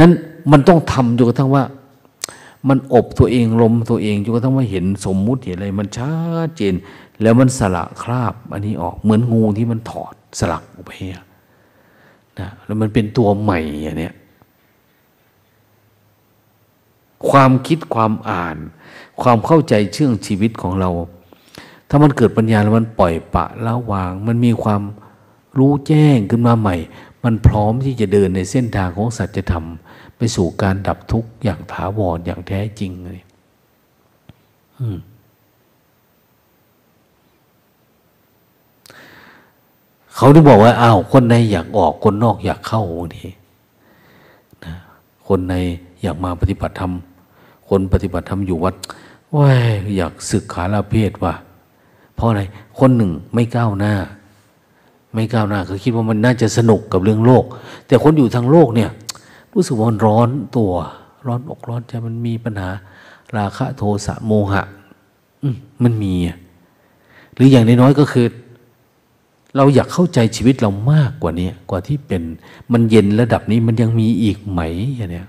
S1: นั้นมันต้องทำจนกระทั่งว่า มันอบตัวเองลมตัวเองจนกระทั่งว่าเห็นสมมุติเห็นอะไร มันชัดเจน แล้วมันสละคราบ อันนี้ออกเหมือนงูที่มันถอดสลักออกไปนะแล้วมันเป็นตัวใหม่อย่างเนี้ย ความคิดความอ่าน ความเข้าใจเชื่องชีวิตของเรา ถ้ามันเกิดปัญญาแล้วมันปล่อยปะละวาง มันมีความรู้แจ้งขึ้นมาใหม่ มันพร้อมที่จะเดินในเส้นทางของสัจธรรม ไปสู่การดับทุกข์อย่างถาวรอย่างแท้จริงเลยเขาได้บอกว่าอ้าวคนในอยากออกคนนอกอยากเข้าทีคนในอยากมาปฏิบัติธรรม คนปฏิบัติธรรมอยู่วัดว้ายอยากศึกขาลาเพศว่ะเพราะอะไรคนหนึ่งไม่ก้าวหน้า ไม่ก้าวหน้าคือคิดว่ามันน่าจะสนุกกับเรื่องโลก แต่คนอยู่ทางโลกเนี่ย รู้สึกว่าร้อนตัว ร้อนอกร้อนใจมันมีปัญหา ราคะโทสะโมหะมันมี หรืออย่างน้อยๆก็คือ เราอยากเข้าใจชีวิตเรามากกว่านี้กว่าที่เป็นมันเย็นระดับนี้มันยังมีอีกไหมอย่างเนี้ย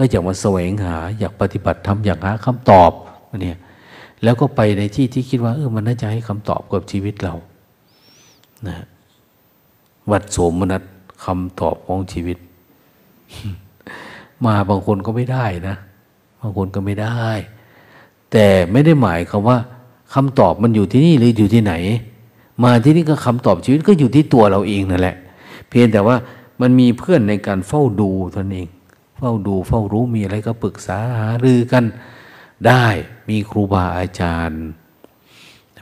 S1: ก็อยากมาแสวงหา อยากปฏิบัติทำอยากหาคำตอบเนี่ยแล้วก็ไปในที่ที่คิดว่าเออมันน่าจะให้คำตอบกับชีวิตเรานะวัดโสมนัสคำตอบของชีวิต มาบางคนก็ไม่ได้นะ บางคนก็ไม่ได้ แต่ไม่ได้หมายคำว่าคำตอบมันอยู่ที่นี่หรืออยู่ที่ไหน มาที่นี่ก็คำตอบชีวิตก็อยู่ที่ตัวเราเองนั่นแหละ เพียงแต่ว่ามันมีเพื่อนในการเฝ้าดูตนเอง เฝ้าดูเฝ้ารู้มีอะไรก็ปรึกษาหารือกันได้มีครูบาอาจารย์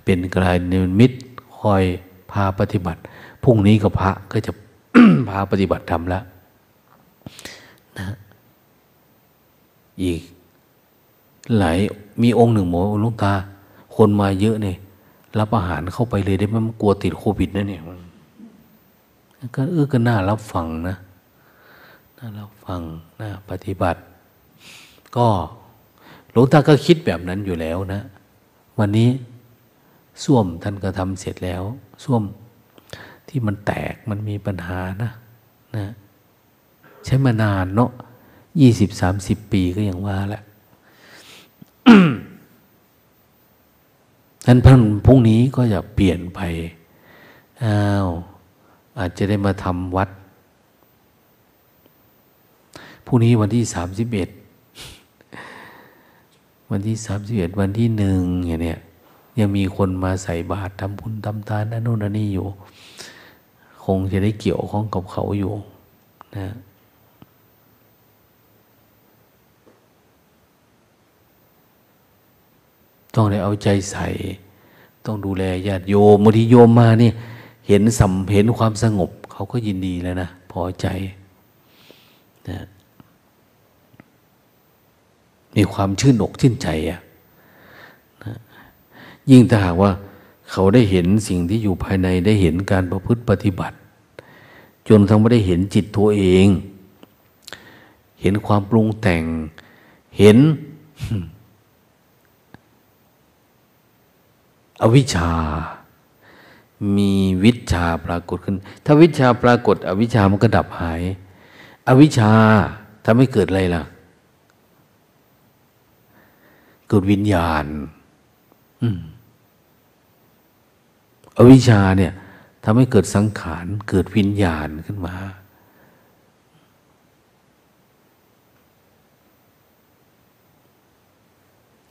S1: เป็นกลายนิมิตคอยพาปฏิบัติพรุ่งนี้ก็พระก็จะพาปฏิบัติทำแล้วนะอีกหลายมีองค์หนึ่งหมอลุงตา คนมาเยอะเนี่ยรับอาหารเข้าไปเลยได้ไหมมันกลัวติดโควิดนะเนี่ยก็เออก็น่ารับฟังนะ น่ารับฟังน่าปฏิบัติ ก็หลวงตาก็คิดแบบนั้นอยู่แล้วนะ วันนี้ส้วมท่านก็ทำเสร็จแล้วส้วมที่มันแตกมันมีปัญหานะนะ ใช้มานานเนาะยี่สิบสามสิบปีก็ยังว่าแหละนั้นพันพรุ่งนี้ก็จะเปลี่ยนไป อ้าว อาจจะได้มาทำวัด พรุ่งนี้วันที่สามสิบเอ็ดวันที่สามสิบเอ็ดวันที่หนึ่งอย่างเนี้ยยังมีคนมาใส่บาตรทำบุญทำทานนั่นนู่นนี่อยู่ คงจะได้เกี่ยวข้องกับเขาอยู่นะต้องได้เอาใจใส่ ต้องดูแลญาติโยมบางทีโยมมานี่เห็นสัมเห็นความสงบ เขาก็ยินดีแล้วนะ พอใจนะ มีความชื่นอกชื่นใจอะนะยิ่งถ้าหากว่าเขาได้เห็นสิ่งที่อยู่ภายในได้เห็นการประพฤติปฏิบัติ จนทั้งไม่ได้เห็นจิตตัวเอง เห็นความปรุงแต่ง เห็น อวิชชา มีวิชาปรากฏขึ้น ถ้าวิชาปรากฏ อวิชามันก็ดับหาย อวิชชาทำให้เกิดอะไรล่ะ เกิดวิญญาณอวิชชาเนี่ยทำให้เกิดสังขาร เกิดวิญญาณขึ้นมา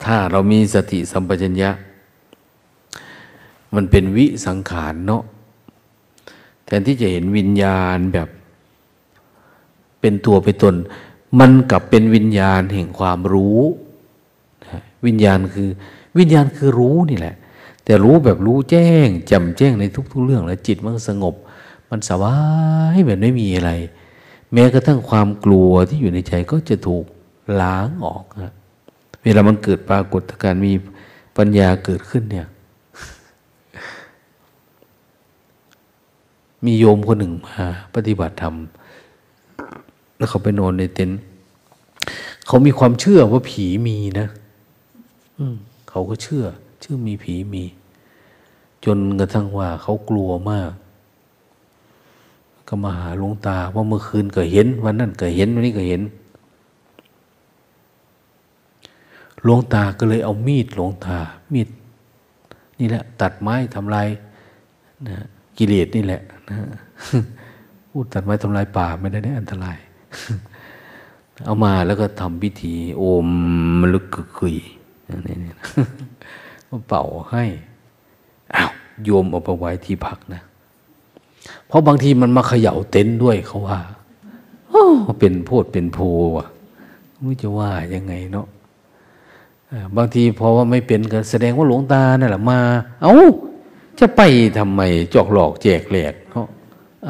S1: ถ้าเรามีสติสัมปชัญญะ มันเป็นวิสังขารเนาะแทนที่จะเห็นวิญญาณแบบ เป็นตัวเป็นตน มันกลับเป็นวิญญาณแห่งความรู้ วิญญาณคือ วิญญาณคือรู้นี่แหละ แต่รู้แบบรู้แจ้งจำแจ้งในทุก ๆ เรื่องแล้วจิตมันสงบ มันสบายแบบไม่มีอะไร แม้กระทั่งความกลัวที่อยู่ในใจก็จะถูกล้างออกนะเวลามันเกิดปรากฏการมีปัญญาเกิดขึ้นเนี่ย มีโยมคนหนึ่งมา ปฏิบัติธรรม แล้วเขาไปนอนในเต็นท์เขามีความเชื่อว่าผีมีนะ เขาก็เชื่อ เชื่อมีผีมี จนกระทั่งว่าเขากลัวมาก ก็มาหาหลวงตาว่าเมื่อคืนก็เห็น วันนั้นก็เห็นวันนี้ก็เห็นหลวงตาก็เลยเอามีดหลวงตา มีด นี่แหละ ตัดไม้ทำลายนะกิเลสนี่แหละนะพูดตัดไม้ทำลายป่าไม่ได้ได้อันตราย เอามาแล้วก็ทำพิธี โอมมลึกกึกคุย นี่นี่ก็เป่าให้อ้าวโยมเอาไปไว้ที่พักนะ เพราะบางทีมันมาเขย่าเต็นท์ด้วยเขาว่าเป็นโพดเป็นโพว่ะไม่จะว่ายังไงเนาะบางทีพอว่าไม่เป็นก็แสดงว่าหลวงตาเนี่ยแหละมา เอา้าจะไปทำไมจอกหลอกแจกแหลกเนา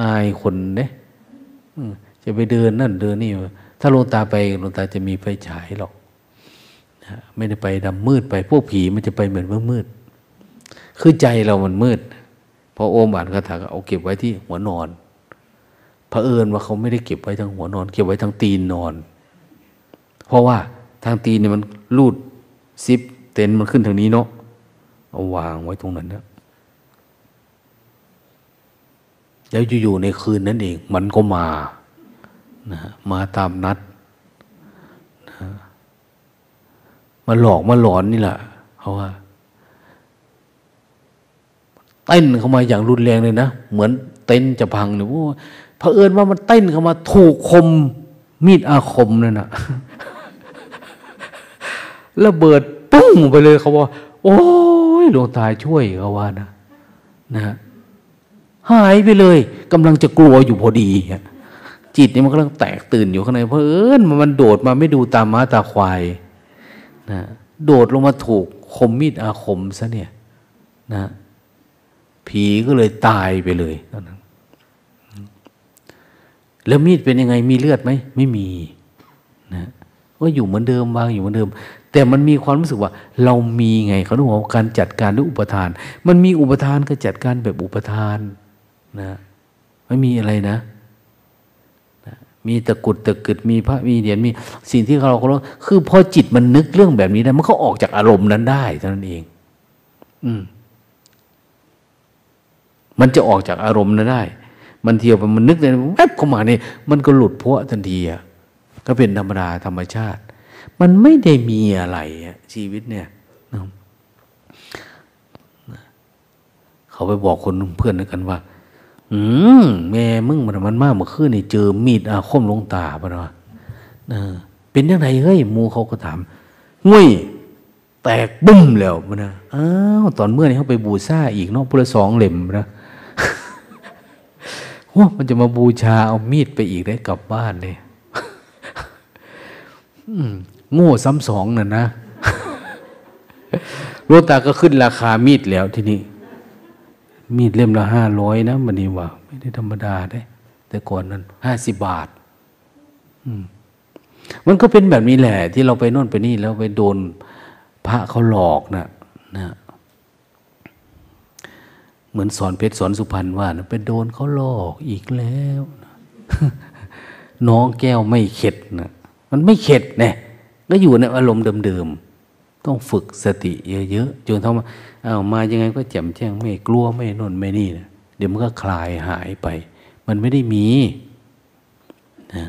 S1: อายคนเนี่ยจะไปเดินนั่นเดินนี่ถ้าหลวงตาไปหลวงตาจะมีไฟฉายหรอก ไม่ได้ไปดำมืดไป พวกผีมันจะไปเหมือนมืดมืด คือใจเรามันมืด พอโอมอ่านคาถาเอาเก็บไว้ที่หัวนอนเผอิญว่าเขาไม่ได้เก็บไว้ทางหัวนอน เก็บไว้ทางตีนนอน เพราะว่าทางตีนเนี่ยมันรูดซิปเต็นมันขึ้นทางนี้เนาะเอาวางไว้ตรงนั้นนะแล้วอยู่ๆในคืนนั้นเอง มันก็มานะมาตามนัดนะ มาหลอกมาหลอนนี่แหละเพราว่าเต้นเข้ามาอย่างรุนแรงเลยนะเหมือนเต้นจะพังเนี่ยว่าเผอิญว่ามันเต้นเข้ามาถูกคม มีดอาคมนั่นนะระเบิดปุ้งไปเลยเขาว่าโอ้ยหลวงตาช่วยเขาว่านะนะ หายไปเลยกำลังจะกลัวอยู่พอดีจิตนี่มันกำลังแตกตื่นอยู่ข้างในเพราะเอิญมันโดดมาไม่ดูตาม้าตาควาย นะโดดลงมาถูกคมมีดอาคมซะเนี่ยนะผีก็เลยตายไปเลยตอนนั้นแล้วมีดเป็นยังไงมีเลือดไหมไม่มีนะก็อยู่เหมือนเดิมวางอยู่เหมือนเดิม แต่มันมีความรู้สึกว่า เรามีไงเขาต้องบอกการจัดการด้วยอุปทาน มันมีอุปทานก็จัดการแบบอุปทานนะไม่มีอะไรนะนะ มีตะกุดตะกึดมีพระมีเหรียญมีสิ่งที่เราเราคือพอจิตมันนึกเรื่องแบบนี้ได้มันก็ออกจากอารมณ์นั้นได้เท่านั้นเอง อืม มันจะออกจากอารมณ์นั้นได้ มันเที่ยวไปมันนึกเลยแวบเข้ามาเนี่ยมันก็หลุดพ้ทันทีอะก็เป็นธรรมดาธรรมชาติ มันไม่ได้มีอะไรชีวิตเนี่ยเขาไปบอกคนเพื่อนกันว่า อืมแม่มึงมันมันมากเมื่อคืนนี่เจอมีดอาคมลงตาปะนาะเป็นยังไงเฮ้ยมูเขาก็ถามงุ้ยแตกบุ้มแล้วมันนะอ้าวตอนเมื่อนี่เขาไปบูชาอีกเนาะพุทธสองเหล่มนะว่ามันจะมาบูชาเอามีดไปอีกได้กลับบ้านเลยโง่ซ้ำสองน่ะนะโลตาก็ขึ้นราคามีดแล้วทีนี้ มีดเล่มละห้าร้อยนะมันนี่ว่าไม่ได้ธรรมดาได้ แต่ก่อนนั้นห้าสิบบาทมันก็เป็นแบบนี้แหละ ที่เราไปโน่นไปนี่แล้วไปโดนพระเขาหลอกนะนะเหมือนสอนเพชรสอนสุพรรณว่านะไปโดนเขาหลอกอีกแล้วนะน้องแก้วไม่เข็ดนะมันไม่เข็ดเนี่ยก็อยู่ในอารมณ์เดิมๆ ต้องฝึกสติเยอะๆจนทำ มาเอามายังไงก็แจ่มแจ้งไม่กลัวไม่นนไม่นี่นะเดี๋ยวมันก็คลายหายไป มันไม่ได้มีนะ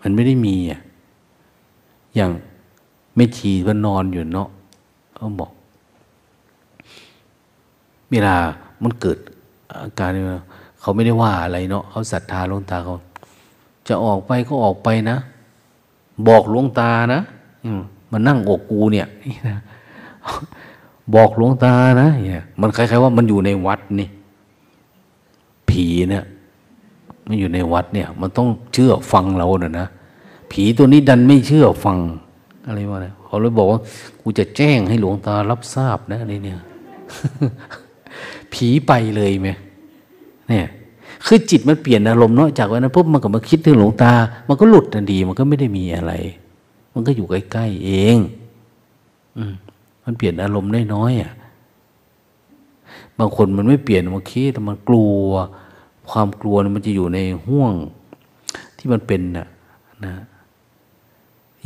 S1: มันไม่ได้มีอะอย่างไม่ชีมันนอนอยู่เนาะเขาบอก เวลามันเกิดอาการเขาไม่ได้ว่าอะไรเนาะเขาศรัทธาลงตาเขาจะออกไปก็ออกไปนะ บอกหลวงตานะมันนั่งอกกูเนี่ย บอกหลวงตานะเนี่ยมันคล้ายๆว่ามันอยู่ในวัดนี่ ผีเนี่ยมันอยู่ในวัดเนี่ย มันต้องเชื่อฟังเราเนะนะผีตัวนี้ดันไม่เชื่อฟัง อะไรวะเนี่ยเขาเลยบอกว่ากูจะแจ้งให้หลวงตารับทราบนะอะไรเนี่ย ผีไปเลยไหมเนี่ยคือจิตมันเปลี่ยนอารมณ์เนาะจากวันนั้นปุ๊บมันก็มาคิดถึงหลวงตา มันก็หลุดทันทีมันก็ไม่ได้มีอะไร มันก็อยู่ใกล้ๆเอง อืม มันเปลี่ยนอารมณ์ได้น้อยอะบางคนมันไม่เปลี่ยนมันคิดแต่มันกลัว ความกลัวมันจะอยู่ในห่วงที่มันเป็นน่ะนะ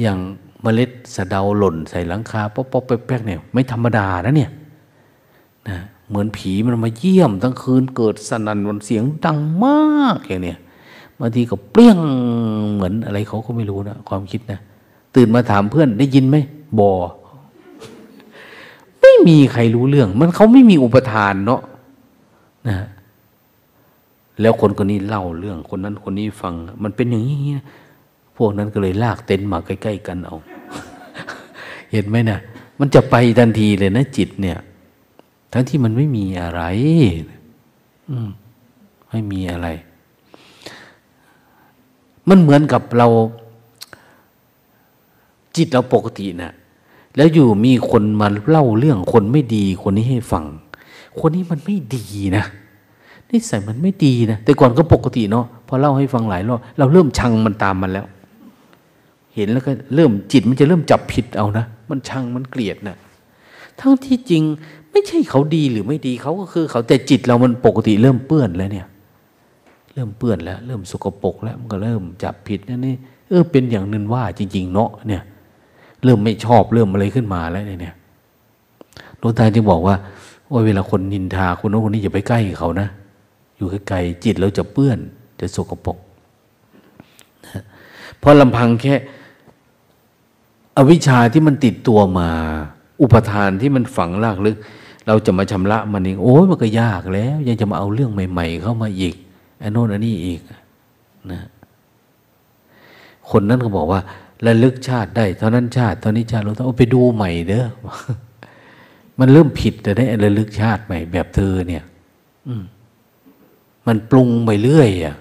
S1: อย่างเมล็ดสะเดาหล่นใส่หลังคาป๊อปๆแป๊กเนี่ยไม่ธรรมดานะเนี่ยนะเหมือนผีมันมาเยี่ยมทั้งคืนเกิดสนั่นวันเสียงดังมากอย่างเนี้ยบางทีก็เปรี้ยงเหมือนอะไรเขาก็ไม่รู้นะความคิดนะตื่นมาถามเพื่อนได้ยินไหมบอ ไม่มีใครรู้เรื่อง มันเขาไม่มีอุปทานเนาะนะแล้วคนคนนี้เล่าเรื่อง คนนั้นคนนี้ฟัง มันเป็นอย่างนี้พวกนั้นก็เลยลากเต็นท์มาใกล้ ๆ กันเอา เห็นไหมนะมันจะไปทันทีเลยนะจิตเนี่ย ทั้งที่มันไม่มีอะไร อืมไม่มีอะไร มันเหมือนกับเรา จิตเราปกตินะ่ะ แล้วอยู่มีคนมาเล่าเรื่องคนไม่ดีคนนี้ให้ฟัง คนนี้มันไม่ดีนะนิสัยมันไม่ดีนะแต่ก่อนก็ปกติเนาะพอเล่าให้ฟังหลายรอบเราเริ่มชังมันตามมันแล้ว เห็นแล้วก็เริ่มจิตมันจะเริ่มจับผิดเอานะมันชังมันเกลียดนะทั้งที่จริงไม่ใช่เขาดีหรือไม่ดีเขาก็คือ เขาแต่จิตเรามันปกติเริ่มเปื้อนแล้วเนี่ย เริ่มเปื้อนแล้ว เริ่มสกปรกแล้วมันก็เริ่มจับผิดนั่นนี่เออเป็นอย่างนึงว่าจริง ๆ เนาะเนี่ย เริ่มไม่ชอบเริ่มอะไรขึ้นมาแล้วเนี่ยหลวงตาจึงบอกว่าว่าเวลาคนนินทาคนโน้นคนนี้อย่าไปใกล้เขานะ อยู่ไกลๆจิตเราจะเปื้อน จะสกปรกเพราะลำพังแค่ อวิชชาที่มันติดตัวมา อุปทานที่มันฝังลากลึก เราจะมาชำระมันเองโอ้ยมันก็ยากแล้ว ยังจะมาเอาเรื่องใหม่ ๆ เข้ามาอีกไอ้โน่นอันนี้อีกนะคนนั้นก็บอกว่า ระลึกชาติได้เท่านั้นชาติตอนนี้ชาติเราต้องไปดูใหม่เด้อมันเริ่มผิดแต่ได้ระลึกชาติใหม่ แบบเธอเนี่ย อืมันปรุงไปเรื่อยอะ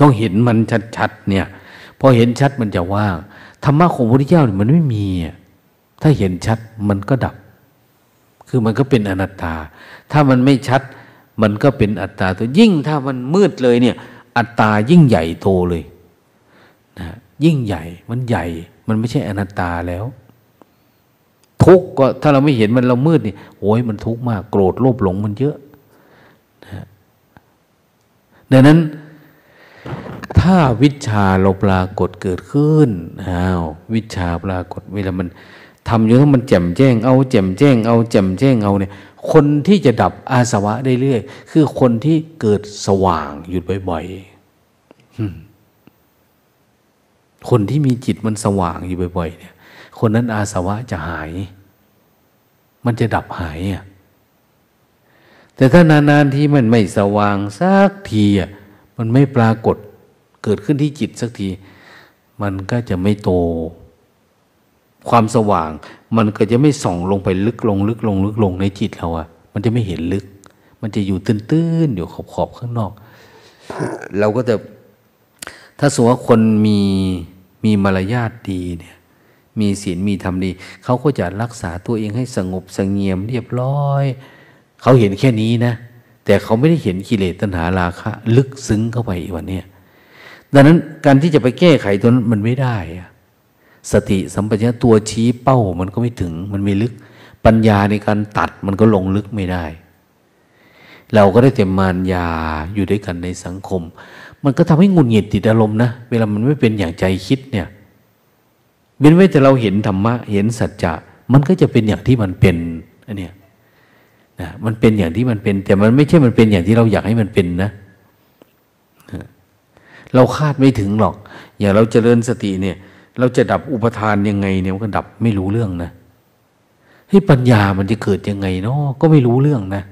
S1: ต้องเห็นมันชัดๆเนี่ยพอเห็นชัดมันจะว่างธรรมะของพระพุทธเจ้าเนี่ยมันไม่มีถ้าเห็นชัดมันก็ดับ คือมันก็เป็นอนัตตา ถ้ามันไม่ชัด มันก็เป็นอัตตาตัวยิ่งถ้ามันมืดเลยเนี่ย อัตตายิ่งใหญ่โตเลย นะยิ่งใหญ่มันใหญ่ มันไม่ใช่อนัตตาแล้ว ทุกข์ก็ถ้าเราไม่เห็นมันเรามืดนี่โอ้ยมันทุกข์มากโกรธโลภหลงมันเยอะนะดังนั้น ถ้าวิชาเราปรากฏเกิดขึ้นอ้าววิชาปรากฏเวลามันทำอยู่ทั้งมันแจ่มแจ้ง เอาแจ่มแจ้ง เอาแจ่มแจ้งเอาเนี่ย คนที่จะดับอาสวะได้เรื่อยคือคนที่เกิดสว่างหยุดบ่อยๆ คนที่มีจิตมันสว่างอยู่บ่อย ๆ เนี่ย คนนั้นอาสวะจะหาย มันจะดับหายอะแต่ถ้านานๆที่มันไม่สว่างสักทีอะมันไม่ปรากฏเกิดขึ้นที่จิตสักที มันก็จะไม่โต ความสว่าง มันก็จะไม่ส่องลงไปลึกลง ลึกลง ลึกลงในจิตเราอะมันจะไม่เห็นลึก มันจะอยู่ตื้นๆอยู่ขอบๆข้างนอก เราก็จะถ้าสมมติว่าคนมี มีมารยาทดีเนี่ยมีศีลมีธรรมดี เขาก็จะรักษาตัวเองให้สงบสงเงียมเรียบร้อย เขาเห็นแค่นี้นะ แต่เขาไม่ได้เห็นกิเลสตัณหาราคะ ลึกซึ้งเข้าไปอีกวันนี้ดังนั้นการที่จะไปแก้ไขตัวนั้นมันไม่ได้ สติสัมปชัญญะตัวชี้เป้ามันก็ไม่ถึงมันไม่ลึก ปัญญาในการตัดมันก็ลงลึกไม่ได้ เราก็ได้แต่มารยาอยู่ด้วยกันในสังคม มันก็ทำให้งุนหงิดติดอารมณ์นะเวลามันไม่เป็นอย่างใจคิดเนี่ยเว้นไว้แต่เราเห็นธรรมะ เห็นสัจจะมันก็จะเป็นอย่างที่มันเป็นอันเนี้ยนะมันเป็นอย่างที่มันเป็น แต่มันไม่ใช่มันเป็นอย่างที่เราอยากให้มันเป็นนะ เราคาดไม่ถึงหรอก อย่างเราจเจริญสติเนี่ย เราจะดับอุปทานยังไงเนี่ยมันก็ดับไม่รู้เรื่องนะให้ปัญญามันจะเกิดยังไงเนาะก็ไม่รู้เรื่องนะ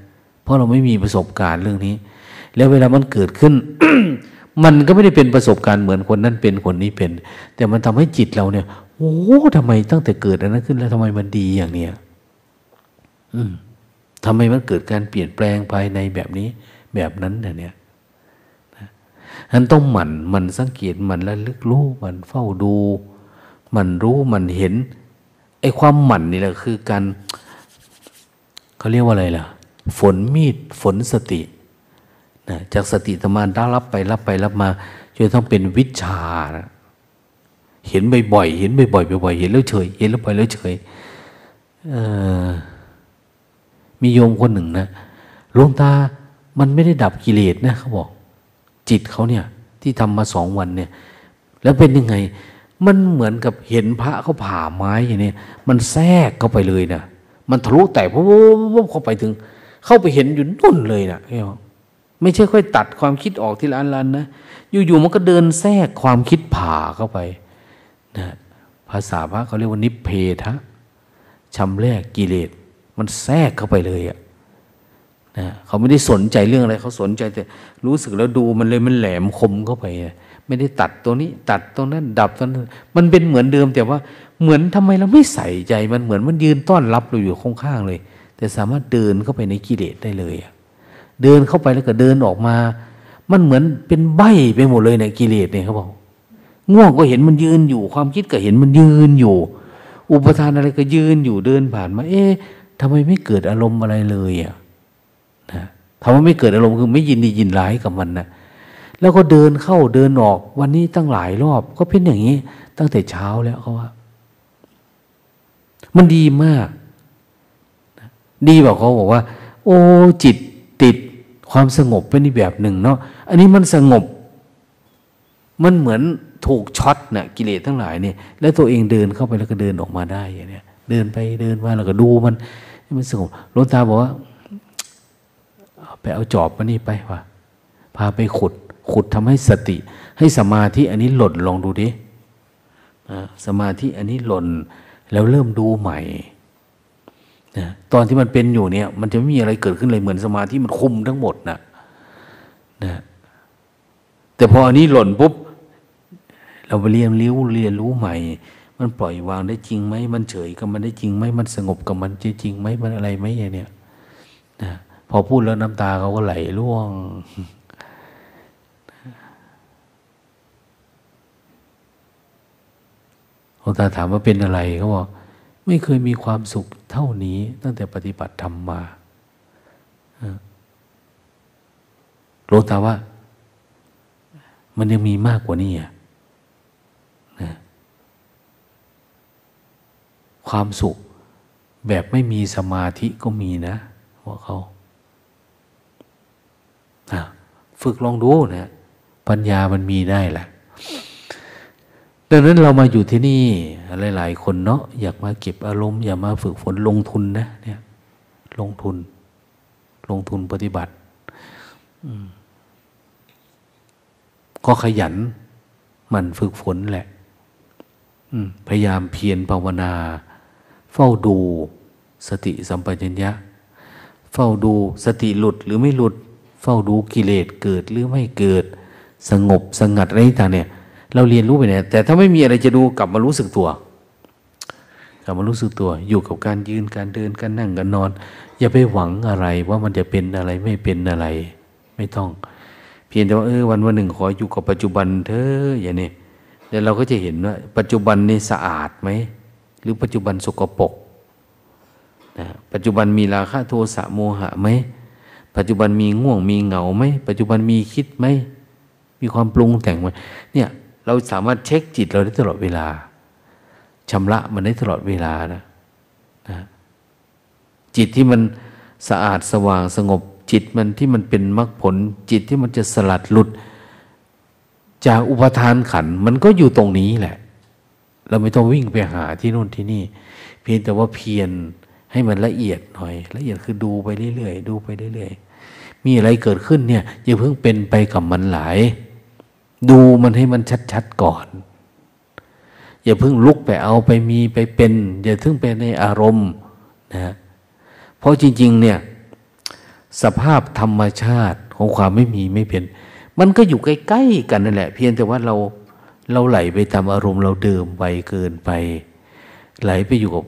S1: เพราะเราไม่มีประสบการณ์เรื่องนี้ แล้วเวลามันเกิดขึ้น มันก็ไม่ได้เป็นประสบการณ์เหมือนคนนั้นเป็นคนนี้เป็น แต่มันทำให้จิตเราเนี่ย โอ้ทำไมตั้งแต่เกิดอันนั้นขึ้นแล้วทำไมมันดีอย่างเนี้ยอืมทำไมมันเกิดการเปลี่ยนแปลงภายในแบบนี้ แบบนั้นเนี่ยนั้นต้องหมั่นมันสังเกตมันและลึกรู้มันเฝ้าดู มันรู้มันเห็นไอ้ความหมั่นนี่แหละคือการเขาเรียกว่าอะไรล่ะ ฝนมีดฝนสติ นะจากสติธรรมาได้รับไปรับไปรับมาจนต้องเป็นวิชานะเห็นบ่อยๆเห็นบ่อยๆบ่อยๆเห็นแล้วเฉย เห็นแล้วปล่อยแล้วเฉยมีโยมคนหนึ่งนะลวงตามันไม่ได้ดับกิเลสนะเขาบอก จิตเขาเนี่ย ที่ทำมาสองวันเนี่ย แล้วเป็นยังไง มันเหมือนกับเห็นพระเขาผ่าไม้อย่างนี้มันแทรกเข้าไปเลยนะมันทะลุแต่พวบเข้าไปถึง เข้าไปเห็นอยู่นุ่นเลยนะ ไม่ใช่ค่อยตัดความคิดออกทีละอันๆนะอยู่ๆมันก็เดินแทรกความคิดผ่าเข้าไปนะภาษาพระเขาเรียกว่านิเพทะชำแรกกิเลสมันแทรกเข้าไปเลยอะนะเขาไม่ได้สนใจเรื่องอะไรเขาสนใจแต่รู้สึกแล้วดูมันเลยมันแหลมคมเข้าไป ไม่ได้ตัดตัวนี้ ตัดตรงนั้นดับตรงนั้นมันเป็นเหมือนเดิม แต่ว่าเหมือนทำไมเราไม่ใส่ใจมันเหมือนมันยืนต้อนรับเราอยู่ข้างๆเลย แต่สามารถเดินเข้าไปในกิเลสได้เลยอะ เดินเข้าไปแล้วก็เดินออกมา มันเหมือนเป็นใบไปหมดเลยในกิเลสเนี่ยเขาบอกง่วงก็เห็นมันยืนอยู่ ความคิดก็เห็นมันยืนอยู่ อุปทานอะไรก็ยืนอยู่เดินผ่านมา เอ๊ะทำไมไม่เกิดอารมณ์อะไรเลยอะนะถามไม่เกิดอารมณ์คือไม่ยินดียินร้ายกับมันนะแล้วก็เดินเข้าเดินออก วันนี้ตั้งหลายรอบ ก็เป็นอย่างนี้ ตั้งแต่เช้าแล้วเขาว่า มันดีมาก ดีบอกเขาบอกว่า โอ้จิต ติดความสงบเป็นอีกแบบหนึ่งเนาะอันนี้มันสงบ มันเหมือนถูกช็อตนะ่ะกิเลสทั้งหลายเนี่ย แล้วตัวเองเดินเข้าไปแล้วก็เดินออกมาได้อย่างเนี้ยเดินไปเดินมาแล้วก็ดูมันมันสงบหลวงตาบอกว่าไปเอาจอบมานี่ไปว่ะพาไปขุด ขุดทำให้สติ ให้สมาธิอันนี้หล่นลองดูดิสมาธิอันนี้หล่น แล้วเริ่มดูใหม่ นะตอนที่มันเป็นอยู่เนี่ย มันจะไม่มีอะไรเกิดขึ้นเลยเหมือนสมาธิมันคุมทั้งหมดนะนะแต่พออันนี้หล่นปุ๊บ เราไปเรียนรู้เรียนรู้ใหม่ มันปล่อยวางได้จริงไหมมันเฉยกับมันได้จริงไหมมันสงบกับมันจริงไหมมันอะไรไหมย่างเนี้ยนะพอพูดแล้วน้ำตาเขาก็ไหลร่วงหลวงตาถามว่าเป็นอะไรเขาบอกไม่เคยมีความสุข เท่านี้ตั้งแต่ปฏิบัติธรรมมาหลวงตาว่า มันยังมีมากกว่านี้อะนะความสุขแบบไม่มีสมาธิก็มีนะว่าเขาฝึกลองดูนะ ปัญญามันมีได้แหละ ดังนั้นเรามาอยู่ที่นี่หลาย ๆ คนเนาะอยากมาเก็บอารมณ์อยากมาฝึกฝนลงทุนนะเนี่ยลงทุน ลงทุนปฏิบัติก็ขยันมันฝึกฝนแหละพยายามเพียรภาวนา เฝ้าดูสติสัมปชัญญะ เฝ้าดูสติหลุดหรือไม่หลุด เฝ้าดูกิเลสเกิดหรือไม่เกิด สงบสงัดอะไรต่างเนี่ย เราเรียนรู้ไปเนี่ยแต่ถ้าไม่มีอะไรจะดูกลับมารู้สึกตัว กลับมารู้สึกตัว อยู่กับการยืนการเดินการนั่งการนอน อย่าไปหวังอะไรว่ามันจะเป็นอะไรไม่เป็นอะไร ไม่ต้อง เพียงแต่ว่าเออวันวันหนึ่งขออยู่กับปัจจุบันเธออย่างนี้แล้วเราก็จะเห็นว่า ปัจจุบันนี่สะอาดไหมหรือปัจจุบันสกปรกนะปัจจุบันมีราคะโทสะโมหะไหมปัจจุบันมีง่วงมีเหงาไหมปัจจุบันมีคิดไหมมีความปรุงแต่งไหมเนี่ย เราสามารถเช็คจิตเราได้ตลอดเวลาชำระมันได้ตลอดเวลานะนะจิตที่มันสะอาดสว่างสงบ จิตมันที่มันเป็นมรรคผล จิตที่มันจะสลัดหลุด จากอุปทานขัน มันก็อยู่ตรงนี้แหละ เราไม่ต้องวิ่งไปหาที่นู่นที่นี่ เพียงแต่ว่าเพียรให้มันละเอียดหน่อย ละเอียดคือดูไปเรื่อยๆดูไปเรื่อยๆมีอะไรเกิดขึ้นเนี่ยอย่าเพิ่งเป็นไปกับมันหลาย ดูมันให้มันชัดๆก่อน อย่าเพิ่งลุกไปเอาไปมีไปเป็น อย่าเพิ่งไปในอารมณ์นะเพราะจริง ๆ เนี่ย สภาพธรรมชาติของความไม่มีไม่เป็น มันก็อยู่ใกล้ๆกันนั่นแหละ เพียงแต่ว่าเราเราไหลไปตามอารมณ์เราเดิมไปเกินไป ไหลไปอยู่กับ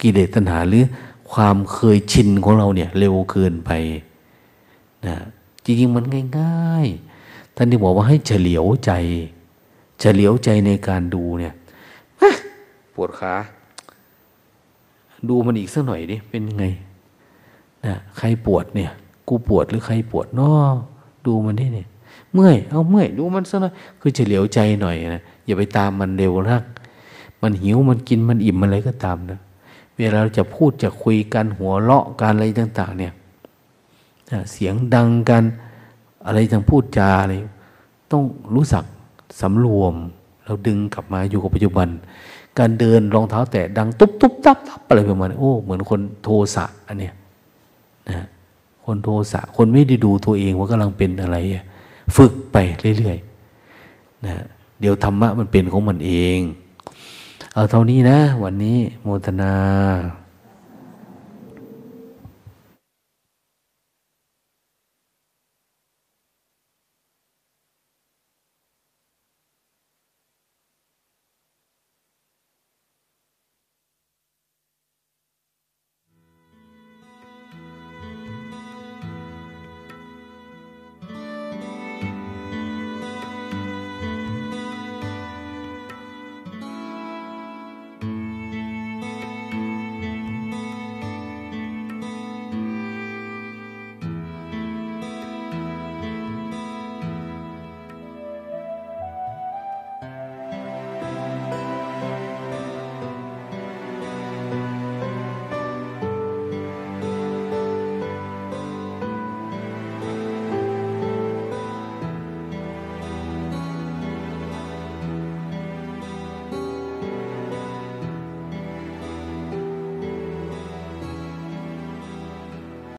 S1: กิเลสตัณหาหรือความเคยชินของเราเนี่ย เร็วเกินไปนะจริงๆมันง่าย ๆ ท่านที่บอกว่าให้เฉลียวใจ เฉลียวใจในการดูเนี่ยปวดขาดูมันอีกสักหน่อยดิเป็นยังไงนะใครปวดเนี่ย กูปวดหรือใครปวดนาะดูมันดิเนี่ย เมื่อยเอาเมื่อยดูมันสักหน่อยคือเฉลียวใจหน่อยนะอย่าไปตามมันเร็วรักมันหิวมันกินมันอิ่มมันอะไรก็ตามนะเวลาเราจะพูดจะคุยกันหัวเราะการอะไรต่าง ๆ เนี่ยเสียงดังกัน อะไรทางพูดจาอะไรต้องรู้สักสำรวม เราดึงกลับมาอยู่กับปัจจุบัน การเดินรองเท้าแตะดังตุ๊บตุ๊บตับตับอะไรประมาณโอ้เหมือนคนโทสะอันเนี้ยนะคนโทสะคนไม่ได้ดูตัวเองว่ากำลังเป็นอะไร ฝึกไปเรื่อยๆนะเดี๋ยวธรรมะมันเป็นของมันเอง เอาเท่านี้นะ วันนี้โมทนา